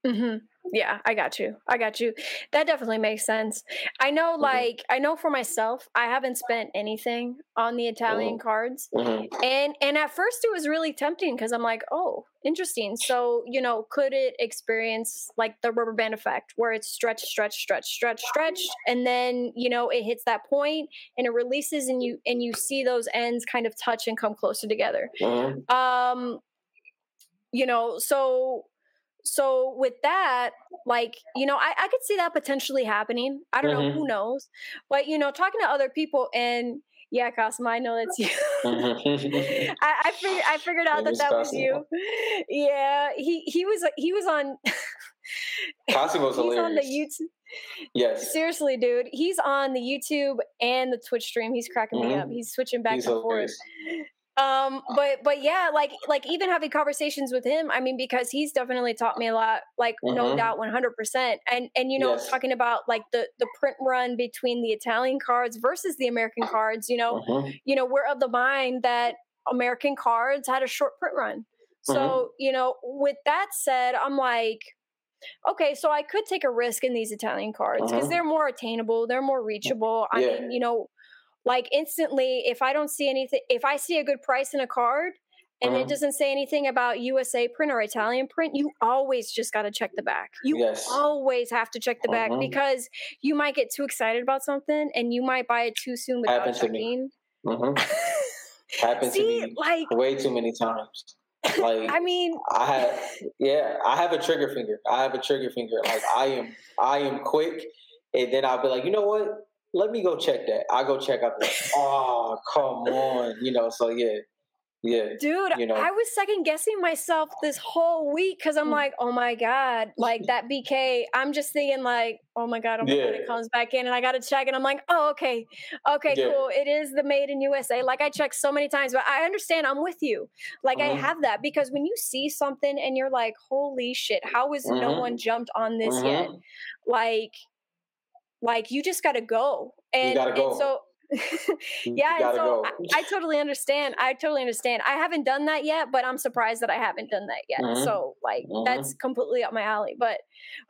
Mm-hmm. Yeah, I got you. I got you. That definitely makes sense. I know, mm-hmm. like, I know for myself, I haven't spent anything on the Italian mm-hmm. cards, mm-hmm. and and at first it was really tempting because I'm like, oh, interesting. So you know, could it experience like the rubber band effect where it's stretch, stretch, stretch, stretch, stretched and then you know it hits that point and it releases, and you and you see those ends kind of touch and come closer together. Mm-hmm. Um, you know, so so with that like you know I, I could see that potentially happening i don't mm-hmm. know who knows but you know talking to other people and yeah Cosimo i know that's you mm-hmm. I, I, figured i figured out that that was you yeah he he was he was on
Cosimo's
he's
hilarious.
on the youtube
Yes.
Seriously, dude. He's on the YouTube and the Twitch stream. He's cracking mm-hmm. me up. He's switching back he's and forth. Um but but yeah like like even having conversations with him i mean because he's definitely taught me a lot like mm-hmm. no doubt 100% and and you know yes. talking about like the the print run between the italian cards versus the american cards you know mm-hmm. you know we're of the mind that american cards had a short print run so mm-hmm. you know with that said i'm like okay, so I could take a risk in these Italian cards because uh-huh. they're more attainable, they're more reachable. I yeah. mean, you know, like instantly, if I don't see anything, if I see a good price in a card and it doesn't say anything about USA print or Italian print, you always just got to check the back. You yes. always have to check the back because you might get too excited about something and you might buy it too soon without
Happened checking. Mm-hmm. Happened See, to me like way too many times. Like
I mean,
I have yeah, I have a trigger finger. I have a trigger finger. Like I am, I am quick, and then I'll be like, you know what? Let me go check that. I go check out. Like, oh, come on, you know. So yeah, yeah
dude you know i was second guessing myself this whole week because i'm mm. like oh my god like that bk i'm just thinking like oh my god oh my yeah. god it comes back in and i gotta check and i'm like oh okay okay yeah. cool it is the made in usa like i checked so many times but i understand i'm with you like mm-hmm. i have that because when you see something and you're like holy shit how is mm-hmm. no one jumped on this mm-hmm. yet like like you just gotta go and,
go.
and so yeah, so I, I, totally understand. I totally understand. I haven't done that yet, but I'm surprised that I haven't done that yet. Mm-hmm. So like mm-hmm. that's completely up my alley. But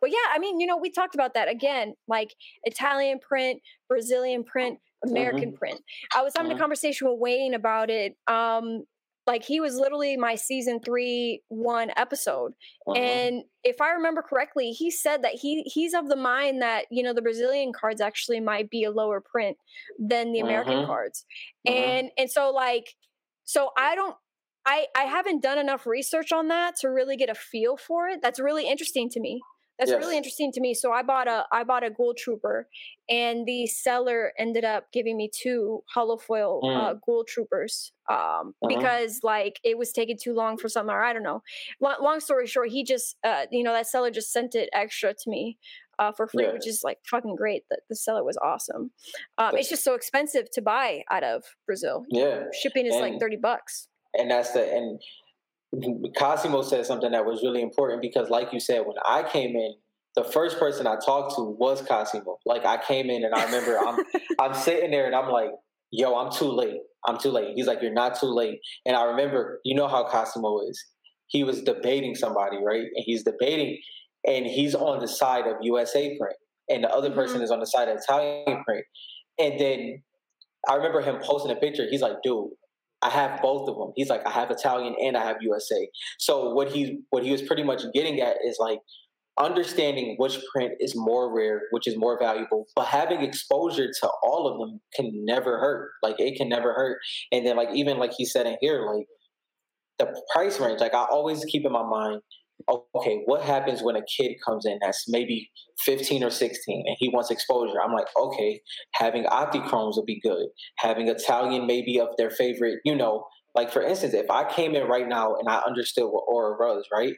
but yeah, I mean, you know, we talked about that again, like Italian print, Brazilian print, American mm-hmm. print. I was having a mm-hmm. conversation with Wayne about it um like he was literally my season three one episode and if i remember correctly he said that he he's of the mind that you know the brazilian cards actually might be a lower print than the american uh-huh. cards uh-huh. and and so like so i don't i i haven't done enough research on that to really get a feel for it that's really interesting to me that's yes. really interesting to me. So I bought a I bought a Ghoul Trooper, and the seller ended up giving me two holo foil mm. uh, Ghoul Troopers um, uh-huh. because like it was taking too long for something or I don't know. Long, long story short, he just uh, you know that seller just sent it extra to me. Uh, for free, yeah. which is like fucking great. That the seller was awesome. Um, it's just so expensive to buy out of Brazil.
Yeah,
shipping is and, like thirty bucks.
And that's the and Cosimo said something that was really important because, like you said, when I came in, the first person I talked to was Cosimo. Like I came in and I remember I'm I'm sitting there and I'm like, "Yo, I'm too late. I'm too late." He's like, "You're not too late." And I remember, you know how Cosimo is. He was debating somebody, right? And he's debating, and he's on the side of USA print, and the other person mm-hmm. is on the side of Italian print. And then I remember him posting a picture. He's like, "Dude, I have both of them. He's like, I have Italian and I have USA. So what he what he was pretty much getting at is like understanding which print is more rare, which is more valuable, but having exposure to all of them can never hurt. Like it can never hurt. And then like even like he said in here, like the price range, like I always keep in my mind, okay, what happens when a kid comes in that's maybe 15 or 16 and he wants exposure? I'm like, okay, having Optichromes would be good. Having Italian maybe of their favorite, you know, like for instance, if I came in right now and I understood what Aura was, right?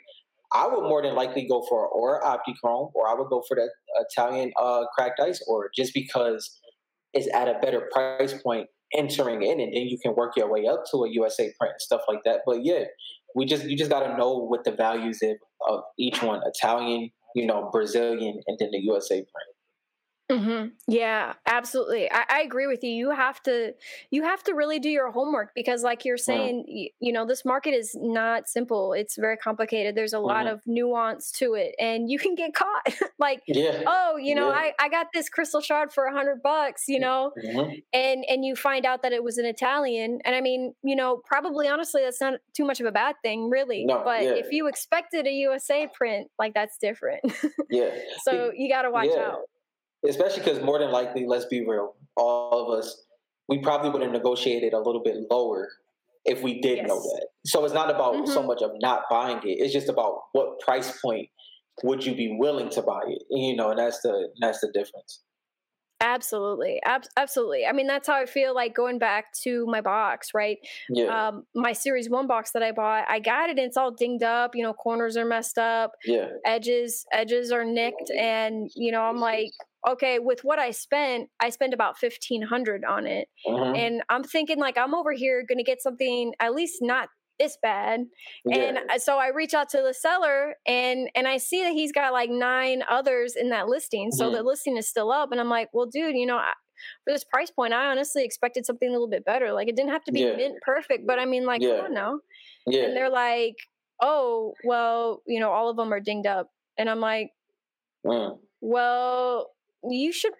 I would more than likely go for an Aura Optichrome or I would go for the Italian uh, cracked ice or just because it's at a better price point entering in and then you can work your way up to a USA print and stuff like that. But yeah, we just you just got to know what the values of, of each one Italian, you know, Brazilian, and then the USA print.
Mm-hmm. Yeah, absolutely. I, I, agree with you. You have to you have to really do your homework because, like you're saying, mm. you, you, know, this market is not simple. It's very complicated. There's a mm-hmm. lot of nuance to it, and you can get caught. like, yeah. oh, you know, yeah. I, I got this crystal shard for a hundred bucks, you know, mm-hmm. and and you find out that it was an Italian, and I mean, you know, probably honestly, that's not too much of a bad thing, really. No, but yeah. if you expected a USA print, like that's different.
yeah.
so you got to watch out
especially because more than likely, let's be real, all of us, we probably would have negotiated a little bit lower if we did yes. know that. So it's not about mm-hmm. so much of not buying it; it's just about what price point would you be willing to buy it. You know, and that's the that's the difference.
Absolutely. Ab- absolutely. I mean, that's how I feel like going back to my box, right? Yeah. Um, my series one box that I bought, I got it and it's all dinged up, you know, corners are messed up.
Yeah.
Edges, edges are nicked. And, you know, I'm like, okay, with what I spent, I spent about fifteen hundred on it,
Mhm.
and I'm thinking like I'm over here gonna get something at least not this bad. And
Yeah.
I- so I reach out to the seller and and I see that he's got like nine others in that listing. So
Mhm.
the listing is still up and I'm like, "Well, dude, you know, I, for this price point, I honestly expected something a little bit better. Like it didn't have to be
Yeah.
mint perfect, but I mean like,
Yeah.
don't know."
yeah.
And they're like, "Oh, well, you know, all of them are dinged up." And I'm like,
Mm.
well, you should,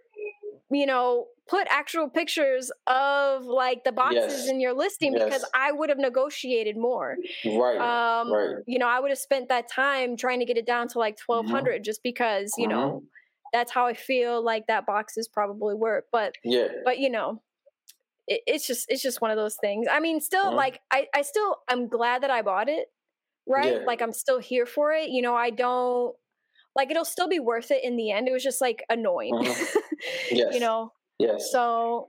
you know, put actual pictures of like the boxes
Yes.
in your listing because I would have negotiated more.
Right.
Um,
right.
you know, I would have spent that time trying to get it down to like
Mm-hmm.
1200 just because, you know, that's how I feel like that box is probably worth. But,
Yeah.
but, you know, it, it's just, it's just one of those things. I mean, still
Mhm.
like, I, I still, I'm glad that I bought it. Right.
Yeah.
Like I'm still here for it. You know, I don't, like it'll still be worth it in the end. It was just like annoying,
Mhm. Yes.
you know.
Yes.
So,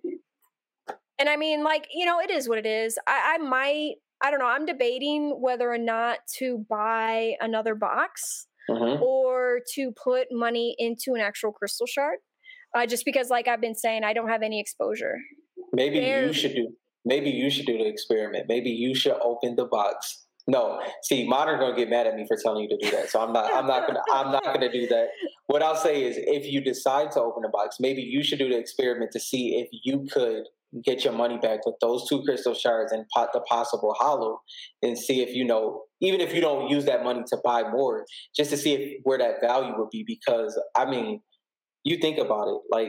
and I mean, like you know, it is what it is. I, I might, I don't know. I'm debating whether or not to buy another box
Mhm.
or to put money into an actual crystal shard. Uh, just because, like I've been saying, I don't have any exposure.
Maybe you should do. Maybe you should do the experiment. Maybe you should open the box. No, see, modern gonna get mad at me for telling you to do that. So I'm not. I'm not gonna. I'm not gonna do that. What I'll say is, if you decide to open a box, maybe you should do the experiment to see if you could get your money back with those two crystal shards and pot the possible holo, and see if you know, even if you don't use that money to buy more, just to see if where that value would be. Because I mean, you think about it, like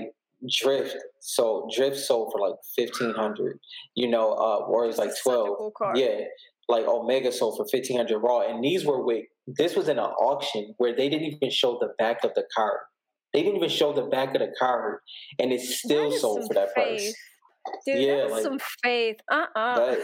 drift. So drift sold for like fifteen hundred, you know, uh, or it was like
This is such a
twelve.
cool.
Yeah, like Omega sold for fifteen hundred raw, and these were with. This was in an auction where they didn't even show the back of the card. They didn't even show the back of the card, and it still sold for that price.
Dude,
Yeah, like-
some faith. Uh uh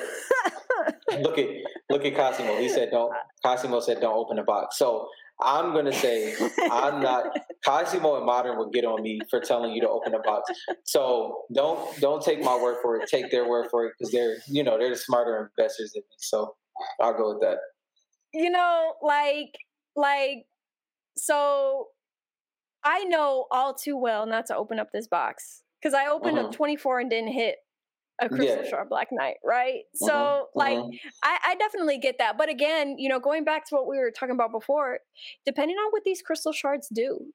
look at look at Cosimo. He said don't. Cosimo said don't open the box. So I'm gonna say I'm not. Cosimo and Modern will get on me for telling you to open a box. So don't don't take my word for it. Take their word for it because they're you know they're the smarter investors than me. So I'll go with that.
you know, like, like, so I know all too well not to open up this box because I opened
Mhm.
up 24 and didn't hit a crystal
Yeah.
shard black knight, right? So,
Mhm,
like,
mhm.
I, I definitely get that. But again, you know, going back to what we were talking about before, depending on what these crystal shards do,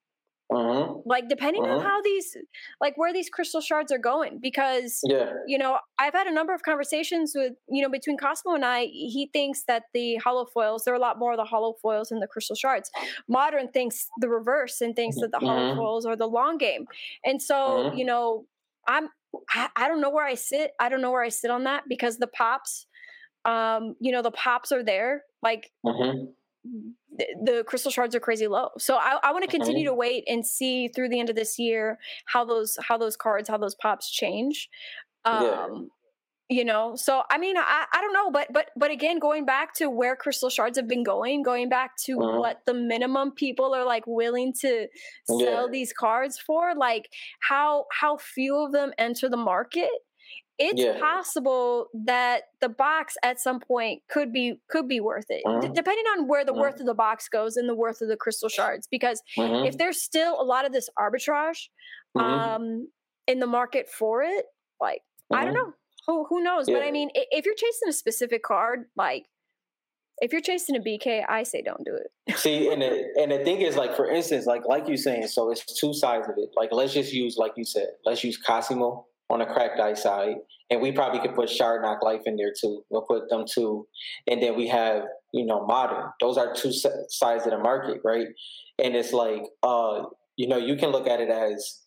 Mhm.
like, depending on
Mhm.
how these, like, where these crystal shards are going, because
yeah,
you know, I've had a number of conversations with, you know, between Cosimo and I. He thinks that the holo foils, there are a lot more of the holo foils than the crystal shards. Modern thinks the reverse and thinks that the holo
Mhm.
foils are the long game. And so, you know, I'm, I, I don't know where I sit. I don't know where I sit on that because the pops, um, you know, the pops are there. Like
Mhm.
The, crystal shards are crazy low. So I, I want to continue to wait and see through the end of this year how those how those cards how those pops change. Um,
Yeah.
You know, so I mean, I, I don't know, but but but again, going back to where crystal shards have been going, going back to
Mhm.
what the minimum people are like willing to sell
Yeah.
these cards for, like how how few of them enter the market. It's
Yeah.
possible that the box at some point could be could be worth it, D-
Mhm.
depending on where the
Mhm.
worth of the box goes and the worth of the crystal shards. Because
Mhm.
if there's still a lot of this arbitrage
Mhm.
um, in the market for it, like I don't
Mhm.
know, who who knows? But I mean, if you're chasing a specific card, like if you're chasing a BK, I say don't do it.
See, and the, and the thing is, like for instance, like like you saying, so it's two sides of it. Like let's just use, like you said, let's use Cosimo on the cracked ice side, and we probably could put Shard Knock Life in there too. We'll put them two, and then we have you know modern. Those are two sides of the market, right? And it's like, uh, you know, you can look at it as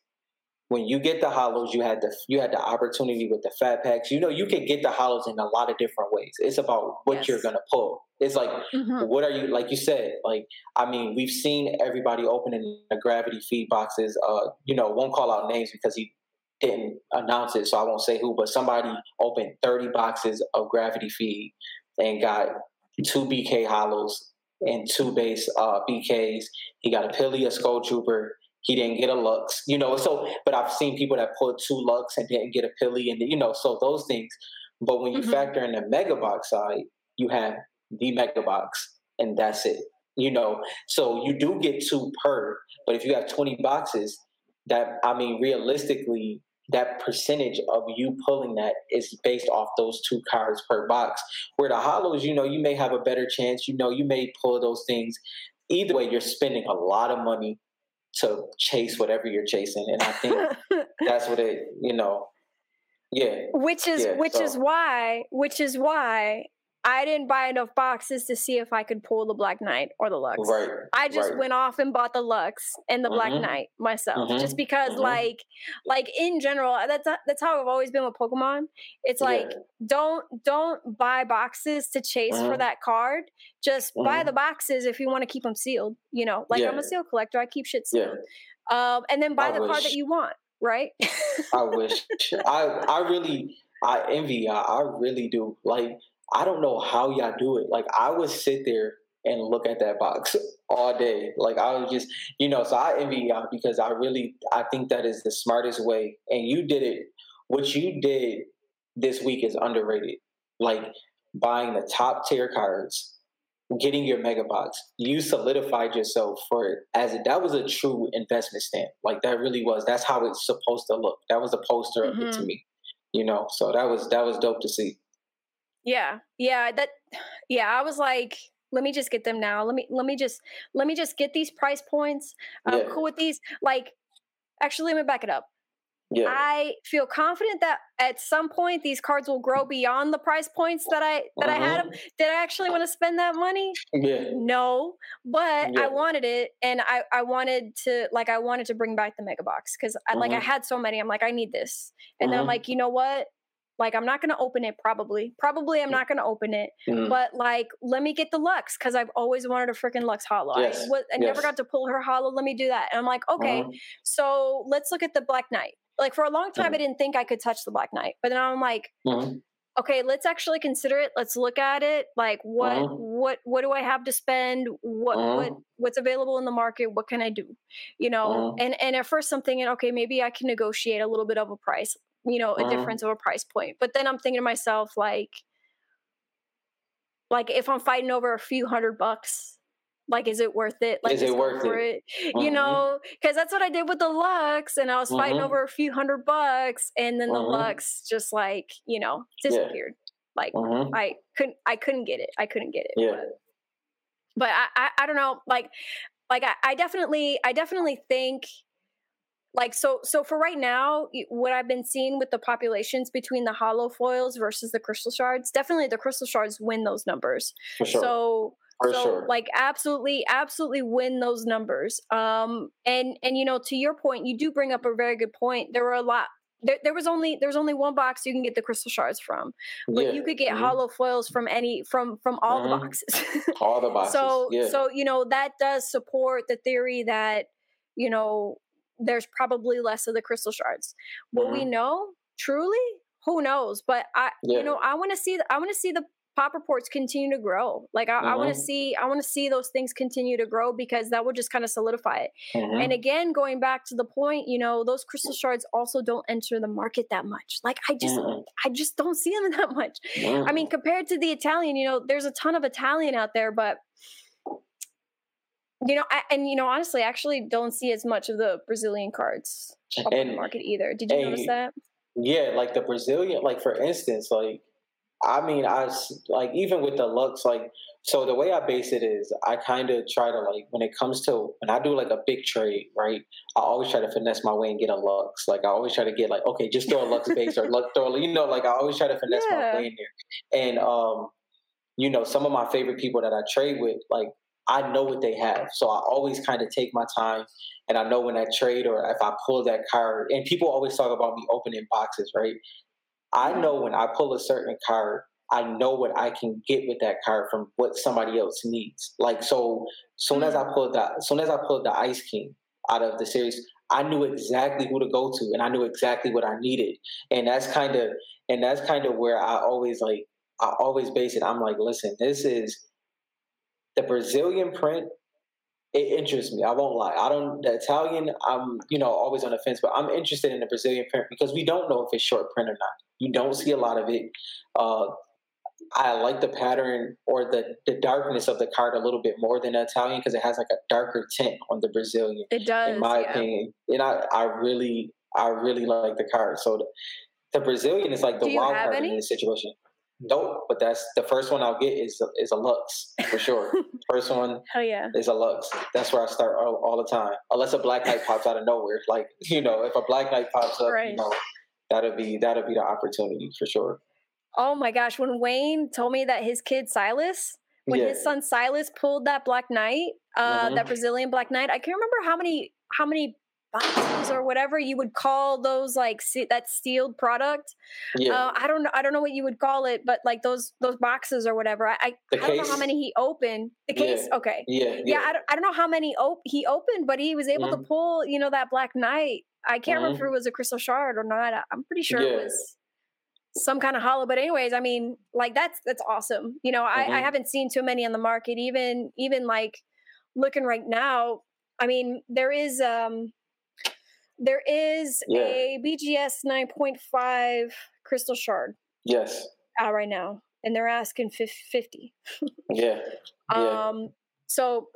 when you get the holos, you had the you had the opportunity with the fat packs. You know, you can get the holos in a lot of different ways. It's about what you're gonna pull. It's like
Mhm.
what are you like you said like i mean we've seen everybody opening the gravity feed boxes uh you know won't call out names because he didn't announce it so i won't say who but somebody opened 30 boxes of gravity feed and got two bk holos and two base uh bks he got a Peely a skull trooper. He didn't get a lux you know so but i've seen people that pulled two lux and didn't get a Peely and you know so those things. But when you
Mhm.
factor in the mega box side you have the mega box and that's it you know. So you do get two per but if you have 20 boxes that I mean, realistically, that percentage of you pulling that is based off those two cards per box. Where the holos, you know, you may have a better chance. You know, you may pull those things. Either way, you're spending a lot of money to chase whatever you're chasing, and I think that's what it, you know, yeah.
Which is
yeah,
which
so.
is why which is why I didn't buy enough boxes to see if I could pull the Black Knight or the Lux.
Right.
I just
right.
went off and bought the Lux and the Black
Mhm.
Knight myself,
Mhm.
just because,
Mhm.
like, like in general, that's that's how I've always been with Pokemon. It's
Yeah.
like don't don't buy boxes to chase for
Mhm.
that card. Just buy
Mhm.
the boxes if you want to keep them sealed. You know, like I'm a seal collector, I keep shit
Yeah.
sealed. Um, and then buy
I
the card that you want, right?
I wish. I I really I envy y'all. I really do. Like I don't know how y'all do it. Like I would sit there and look at that box all day. Like I would just, you know. So I envy y'all because I really I think that is the smartest way. And you did it. What you did this week is underrated. Like buying the top tier cards, getting your mega box. You solidified yourself for it as a, that was a true investment stamp. Like that really was. That's how it's supposed to look. That was a poster of it to
Mhm.
me. You know, so that was that was dope to see.
Yeah, yeah, that yeah, I was like, let me just get them now. Let me let me just let me just get these price points. I'm
Yeah.
cool with these. Like, actually, let me back it up.
Yeah.
I feel confident that at some point these cards will grow beyond the price points that I that I had them. Did I actually want to spend that money?
yeah.
No, but
Yeah.
I wanted it, and I I wanted to like I wanted to bring back the mega box because I like I
Mhm.
had so many. I'm like I need this, and then I'm
Mhm.
like you know what. Like I'm not gonna open it probably. Probably I'm not gonna open it.
Mhm.
But like, let me get the Lux because I've always wanted a freaking Lux Holo.
Yes,
I, was, I never got to pull her Holo. Let me do that. And I'm like, okay,
Mhm.
so let's look at the Black Knight. Like for a long time,
Mhm.
I didn't think I could touch the Black Knight, but then I'm like,
Mhm.
okay, let's actually consider it. Let's look at it. Like, what,
Mhm.
what, what do I have to spend? What, what, what's available in the market? What can I do? You know, and and at first I'm thinking, okay, maybe I can negotiate a little bit of a price. You know, a
Mhm.
difference of a price point. But then I'm thinking to myself, like, like if I'm fighting over a few hundred bucks, like is it worth it? Like
Is it worth it?
it? You
Mhm.
know, because that's what I did with the Lux, and I was fighting
Mhm.
over a few hundred bucks, and then the. Lux just like you know
Yeah.
disappeared. Like
Mhm.
I couldn't, I couldn't get it. I couldn't get it.
Yeah.
But, but I, I, I don't know. Like, like I, I definitely, I definitely think like so so for right now what i've been seeing with the populations between the holo foils versus the crystal shards definitely the crystal shards win those numbers
For sure.
so
For
so
sure.
like absolutely absolutely win those numbers um and and you know to your point you do bring up a very good point there were a lot there, there was only there's only one box you can get the crystal shards from but
yeah.
you could get
Mhm.
holo foils from any from from all
Mhm.
the boxes
all the boxes.
so
yeah.
so you know that does support the theory that you know there's probably less of the crystal shards. Will we
Mhm.
know? Truly? Who knows? But i
Yeah.
you know i want to see the, i want to see the pop reports continue to grow. Like i, I want to see i want to see those things continue to grow because that would just kind of solidify it.
Mhm.
and again going back to the point you know those crystal shards also don't enter the market that much. Like i just
Mm-mm.
i just don't see them that much. I mean, compared to the Italian, you know, there's a ton of Italian out there, but you know, I, and you know, honestly, I actually don't see as much of the Brazilian cards up in the market either. Did you notice that?
Yeah, like the Brazilian, like for instance, like I mean, I like even with the looks, like so the way I base it is I kind of try to like when it comes to when I do like a big trade, right? I always try to finesse my way and get a lux. Like I always try to get like okay, just throw a lux base or lux throw, you know, like I always try to finesse
Yeah.
my way in there. And um, you know, some of my favorite people that I trade with, like I know what they have, so I always kind of take my time and I know when I trade or if I pull that card, and people always talk about me opening boxes, right? I mm-hmm. know when I pull a certain card, I know what I can get with that card from what somebody else needs. Like so, soon as I mm-hmm. pulled that, soon as I pulled the Ice King out of the series, I knew exactly who to go to, and I knew exactly what I needed, and that's kind of, and that's kind of where I always like, I always base it. I'm like, listen, this is the Brazilian print it interests me. I won't lie. I don't the Italian. I'm you know always on the fence, but I'm interested in the Brazilian print because we don't know if it's short print or not. You don't see a lot of it. Uh, I like the pattern or the, the darkness of the card a little bit more than the Italian because it has like a darker tint on the Brazilian.
It does,
in my
yeah.
opinion. And I, I really, I really like the card. So the, the Brazilian is like the wild card
any?
in this situation. Nope, but that's the first one I'll get is a, is a Lux for sure. first one
Hell yeah.
is a Lux. That's where I start all, all the time. Unless a Black Knight pops out of nowhere, like you know, if a Black Knight pops up,
Right.
you know, that'll be that'll be the opportunity for sure.
Oh my gosh, when Wayne told me that his kid Silas, when
yeah,
his son Silas pulled that Black Knight, uh,
Mhm.
that Brazilian Black Knight, I can't remember how many how many boxes or whatever you would call those like se- that sealed product.
yeah,
Uh, I don't know. I don't know what you would call it, but like those those boxes or whatever. I I, I don't know how many he opened. The
Yeah.
case, okay.
yeah,
Yeah,
yeah.
I, don't, I don't know how many op- he opened, but he was able to
Mhm.
pull, you know, that Black Knight. I can't remember if
Mhm.
it was a crystal shard or not. I- I'm pretty sure
Yeah.
it was some kind of holo. But anyways, I mean, like that's that's awesome. You know, I, I
Mhm.
haven't seen too many on the market. Even even like looking right now, I mean, there is um there is
Yeah.
a BGS 9.5 crystal shard
yes,
out right now, and they're asking 50.
yeah, yeah.
Um, so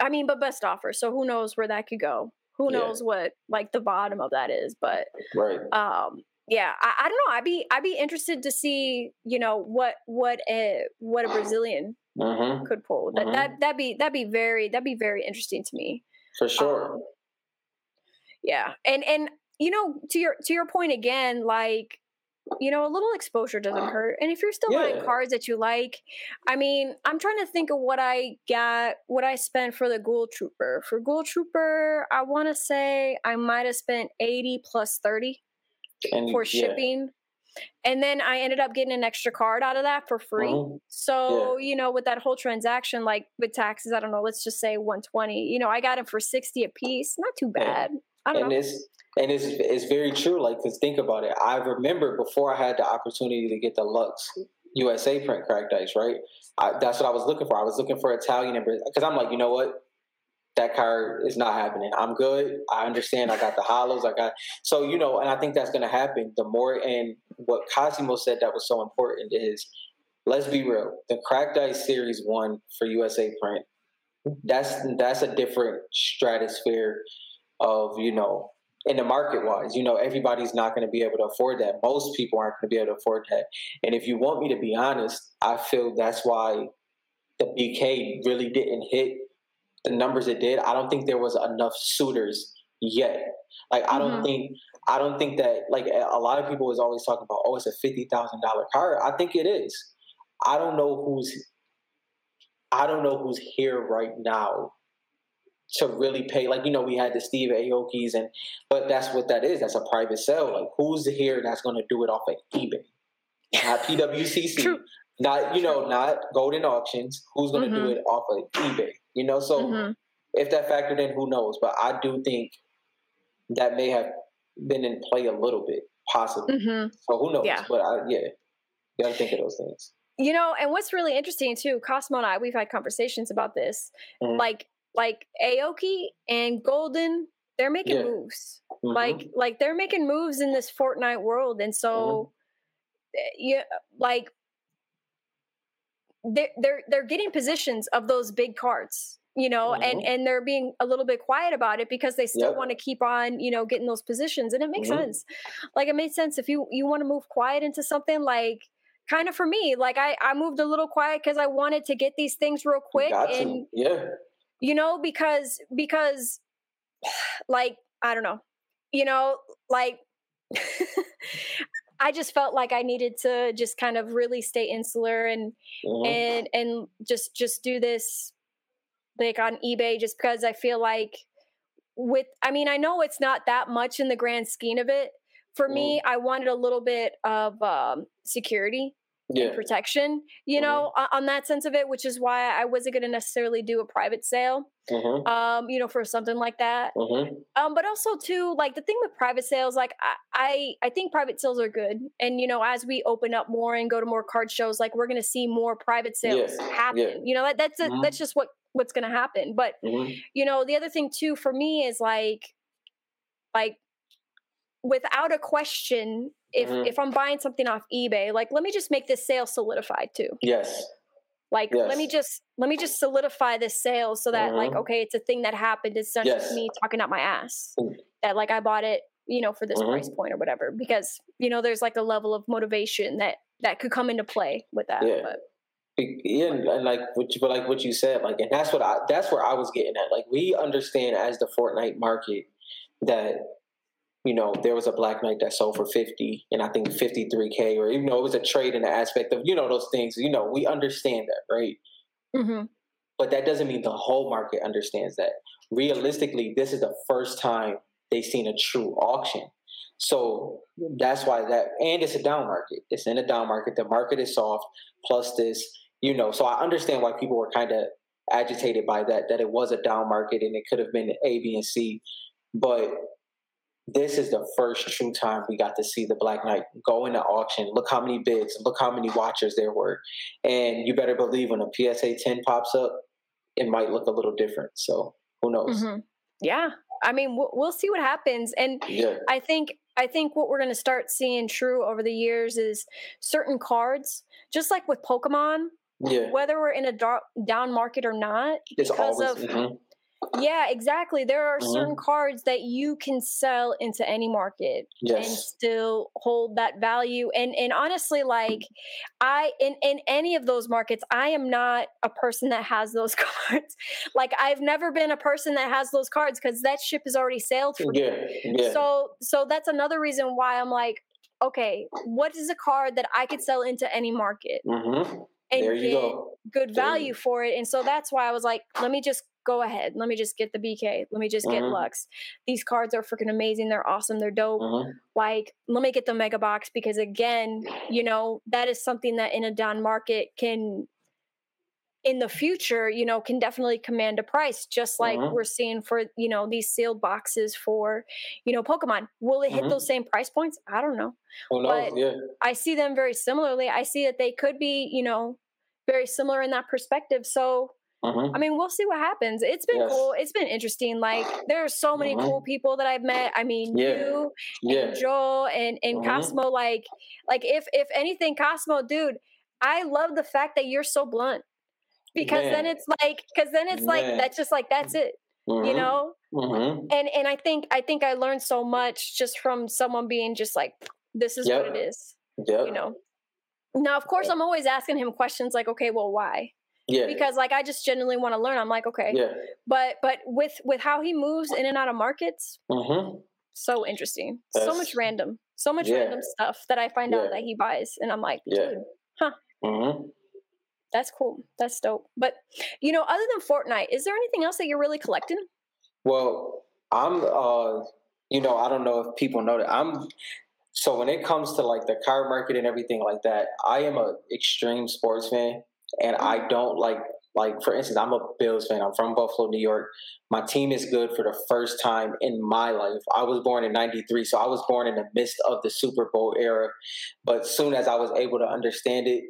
I mean, but best offer. So who knows where that could go? Who
Yeah.
knows what like the bottom of that is? But
right.
um, yeah, I, I don't know. I'd be I'd be interested to see you know what what a what a Brazilian
hmm
could pull. That
Mhm.
that that'd be that'd be very that'd be very interesting to me.
For sure.
Um, yeah, and and you know to your to your point again, like you know a little exposure doesn't hurt. And if you're still buying cards that you like, I mean, I'm trying to think of what I got, what I spent for the Ghoul Trooper. For Ghoul Trooper, I want to say I might have spent eighty plus thirty
and
for
yeah.
shipping. And then I ended up getting an extra card out of that for free.
Mhm.
So, you know, with that whole transaction, like with taxes, I don't know, let's just say 120. You know, I got them for 60 a piece. Not too
Yeah.
bad.
And
know.
it's and it's it's very true. Like, cause think about it. I remember before I had the opportunity to get the Lux USA print cracked ice. Right, I, that's what I was looking for. I was looking for Italian and because I'm like, you know what, that card is not happening. I'm good. I understand. I got the holos. I got so you know, and I think that's going to happen. The more and what Cosimo said that was so important is, let's be real. The cracked ice series one for USA print. That's that's a different stratosphere of you know in the market wise you know everybody's not going to be able to afford that. Most people aren't going to be able to afford that. And if you want me to be honest i feel that's why the bk really didn't hit the numbers it did. I don't think there was enough suitors yet. Like i don't
Mhm.
think i don't think that like a a lot of people is always talking about oh it's a $50000 car. I think it is. I don't know who's i don't know who's here right now to really pay like you know we had the Steve Aoki's and but that's what that is that's a private sale like who's here that's going to do it off of eBay not PWCC
True.
not you know not Goldin auctions who's going to
Mhm.
do it off of eBay you know so
Mhm.
if that factored in who knows but I do think that may have been in play a little bit possibly
Mhm.
so who knows
Yeah.
but I, yeah you got to think of those things
You know, and what's really interesting too, Cosimo and I, we've had conversations about this.
Mhm.
Like, like Aoki and Goldin, they're making
Yeah.
moves.
Mhm.
Like, like they're making moves in this Fortnite world, and so, eh, yeah, like they're they're they're getting positions of those big cards. You know, and
Mhm.
and they're being a little bit quiet about it because they still
Yep.
want to keep on, you know, getting those positions, and it makes
Mhm.
sense. Like it made sense if you you want to move quiet into something like kind of for me like i i moved a little quiet because i wanted to get these things real quick
to.
and
yeah
you know because because like i don't know you know like i just felt like i needed to just kind of really stay insular and
Mhm.
and and just just do this like on ebay just because i feel like with i mean i know it's not that much in the grand scheme of it. For me i wanted a little bit of um security
yeah
protection you
Mhm.
know on, on that sense of it which is why i wasn't going to necessarily do a private sale
Mhm.
um you know for something like that
Mhm.
um but also too like the thing with private sales like I, I i think private sales are good and you know as we open up more and go to more card shows like we're going to see more private sales
Yeah,
happen
yeah.
you know that, that's a,
Mhm.
that's just what what's going to happen but
Mhm.
you know the other thing too for me is like like without a question if
Mhm.
if I'm buying something off eBay, like let me just make this sale solidified too.
Yes.
Like let me just let me just solidify this sale so that like
Mhm.
okay, it's a thing that happened. It's not just me talking out my ass.
Mm.
That like I bought it, you know, for this
Mhm.
price point or whatever. Because you know, there's like a level of motivation that that could come into play with that.
Yeah.
But
Yeah, and, and like what you, but like what you said, like, and that's what I, that's where I was getting at. Like, we understand as the Fortnite market that, you know, there was a Black Knight that sold for fifty, and I think fifty three k, or even though it was a trade in the aspect of, you know, those things. You know, we understand that, right?
Mhm.
But that doesn't mean the whole market understands that. Realistically, this is the first time they've seen a true auction. So that's why that, and it's a down market. It's in a down market. The market is soft. Plus this, you know. So I understand why people were kind of agitated by that. That it was a down market and it could have been A, B, and C. But this is the first true time we got to see the Black Knight go into auction. Look how many bids. Look how many watchers there were. And you better believe when a PSA 10 pops up, it might look a little different. So who knows?
Mhm. Yeah. I mean, we'll, we'll see what happens. And
Yeah.
I think I think what we're going to start seeing true over the years is certain cards, just like with Pokemon,
Yeah.
whether we're in a dar- down market or not,
It's
because
always.
of
mhm.
Yeah, exactly. There are
Mhm.
certain cards that you can sell into any market and still hold that value. And and honestly, like I in in any of those markets, I am not a person that has those cards. like I've never been a person that has those cards because that ship has already sailed for me.
Yeah. Yeah.
So so that's another reason why I'm like, okay, what is a card that I could sell into any market
hmm
and
There you
get
go.
good value for it? And so that's why I was like, let me just go ahead. Let me just get the BK. Let me just get
Mhm.
Lux. These cards are freaking amazing. They're awesome. They're dope.
hmm
Like, let me get the mega box because again, you know, that is something that in a down market can in the future, you know, can definitely command a price, just like
Mhm.
we're seeing for, you know, these sealed boxes for, you know, Pokemon. Will it hit
Mhm.
those same price points? I don't know.
Who knows?
But-
yeah.
I see them very similarly. I see that they could be, you know, very similar in that perspective. So,
hmm
I mean, we'll see what happens. It's been
Yes.
cool. It's been interesting. Like, there are so many
Mhm.
cool people that I've met. I mean,
Yeah.
you
Yeah.
and Joel and and
Mhm.
Cosimo. Like, like if if anything, Cosimo, dude, I love the fact that you're so blunt because then it's like because then it's like that's just like that's it, you know. And and I think I think I learned so much just from someone being just like, this is what it is,
Yep.
you know. Now, of course, I'm always asking him questions like, okay, well, why?
Yeah.
Because like I just genuinely want to learn. I'm like, okay,
Yeah.
but but with with how he moves in and out of markets,
hmm
so interesting. so much random, so much
Yeah.
random stuff that I find
Yeah.
out that he buys, and I'm like,
Yeah.
dude,
hmm
that's cool, that's dope. But you know, other than Fortnite, is there anything else that you're really collecting?
Well, I'm uh you know, I don't know if people know that I'm so when it comes to like the car market and everything like that, I am a extreme sports fan and I don't like like for instance, I'm a Bills fan. I'm from Buffalo, New York. My team is good for the first time in my life. I was born in 93, so I was born in the midst of the Super Bowl era. But soon as I was able to understand it,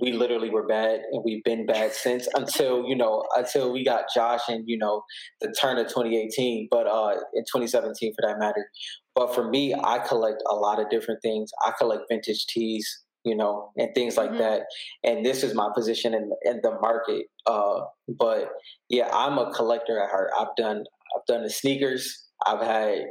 we literally were bad and we've been bad since until you know until we got josh and you know the turn of 2018 but uh in 2017 for that matter but for me i collect a lot of different things i collect vintage tees you know and things like
Mhm.
that. And this is my position in in the market uh but yeah i'm a collector at heart. I've done i've done the sneakers. I've had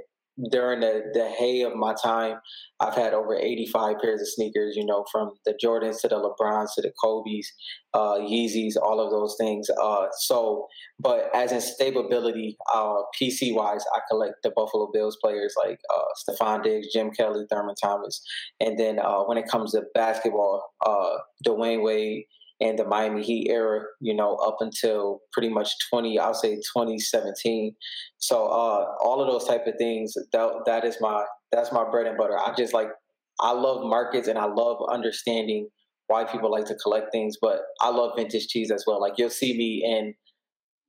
during the, the hay of my time I've had over 85 pairs of sneakers, you know, from the Jordans to the LeBrons to the Kobe's, uh, Yeezys, all of those things. Uh, so, but as in stability, uh, PC wise, I collect the Buffalo Bills players like uh, Stefon Diggs, Jim Kelly, Thurman Thomas. And then uh, when it comes to basketball, uh, Dwyane Wade and the Miami Heat era, you know, up until pretty much 20, I'll say 2017. So uh, all of those type of things, that, that is my that's my bread and butter. I just like I love markets and I love understanding why people like to collect things, but I love vintage tees as well. Like you'll see me in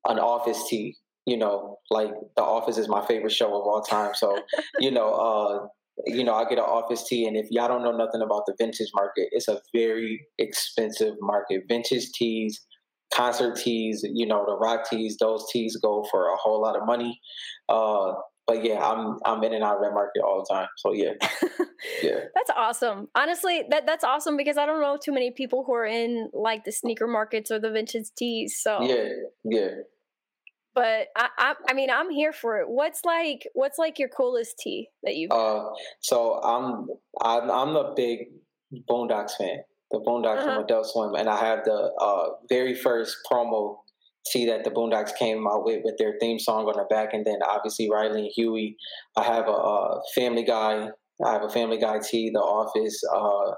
an office tee, you know, like The Office is my favorite show of all time. So, you know, uh you know, I get an office tee, and if y'all don't know nothing about the vintage market, it's a very expensive market. Vintage tees, concert tees, you know, the rock tees, those tees go for a whole lot of money. Uh, but yeah, I'm I'm in and out of that market all the time. So yeah, yeah.
That's awesome. Honestly, that that's awesome because I don't know too many people who are in like the sneaker markets or the vintage tees. So
yeah, yeah.
But I, I, I mean, I'm here for it. What's like, what's like your coolest tee that you've?
Uh, so I'm I'm I'm a big Boondocks fan. The Boondocks uh-huh. from Adult Swim, and I have the uh, very first promo tee that the Boondocks came out with with their theme song on the back, and then obviously Riley and Huey. I have a, a Family Guy. I have a Family Guy tee. The Office. Uh,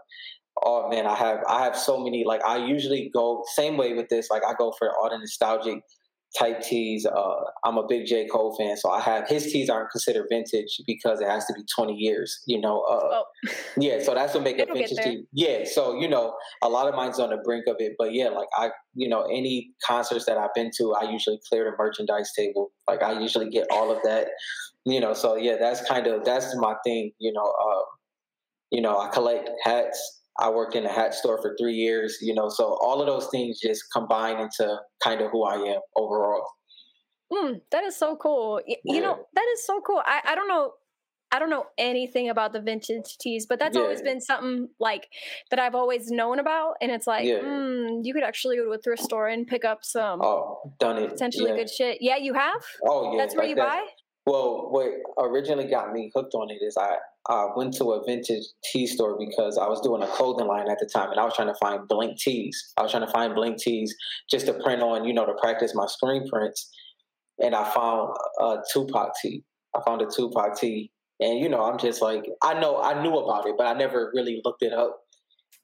oh man, I have I have so many. Like I usually go same way with this. Like I go for all the nostalgic type tees. Uh, I'm a big J. Cole fan, so I have his tees aren't considered vintage because it has to be 20 years. You know, uh, oh. yeah. So that's what make a vintage tee. Yeah. So you know, a lot of mine's on the brink of it, but yeah, like I, you know, any concerts that I've been to, I usually clear the merchandise table. Like I usually get all of that. You know, so yeah, that's kind of that's my thing. You know, uh, you know, I collect hats. I worked in a hat store for three years, you know, so all of those things just combine into kind of who I am overall.
Mm, that is so cool. You, yeah. you know, that is so cool. I, I don't know. I don't know anything about the vintage tees, but that's yeah. always been something like that I've always known about. And it's like, yeah. mm, you could actually go to a thrift store and pick up some
oh, done it.
potentially good shit. Yeah, you have?
Oh, yeah.
That's where like you that. buy?
Well, what originally got me hooked on it is I I went to a vintage tee store because I was doing a clothing line at the time and I was trying to find blank tees. I was trying to find blank tees just to print on, you know, to practice my screen prints. And I found a Tupac tee. I found a Tupac tee. And, you know, I'm just like, I know, I knew about it, but I never really looked it up.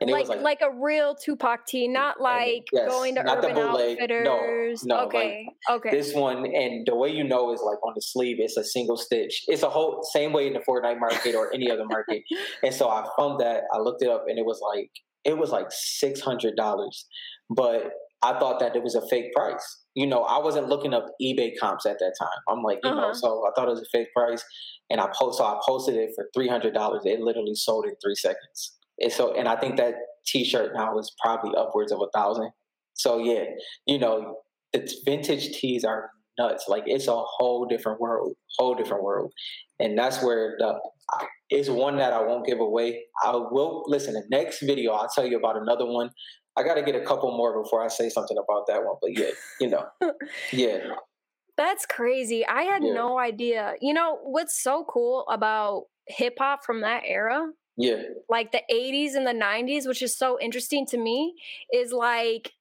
Like, like, like a real Tupac tee, not like yes, going to Urban Outfitters. No, no, okay, like okay.
This one, and the way you know is like on the sleeve, it's a single stitch. It's a whole same way in the Fortnite market or any other market. and so I found that I looked it up, and it was like it was like six hundred dollars, but I thought that it was a fake price. You know, I wasn't looking up eBay comps at that time. I'm like, you uh-huh. know, so I thought it was a fake price, and I post, so I posted it for three hundred dollars. It literally sold in three seconds. And so, and I think that T-shirt now is probably upwards of a thousand. So yeah, you know, the vintage tees are nuts. Like it's a whole different world, whole different world, and that's where the it's one that I won't give away. I will listen. The next video, I'll tell you about another one. I got to get a couple more before I say something about that one. But yeah, you know, yeah.
That's crazy. I had yeah. no idea. You know what's so cool about hip hop from that era
yeah
like the 80s and the 90s which is so interesting to me is like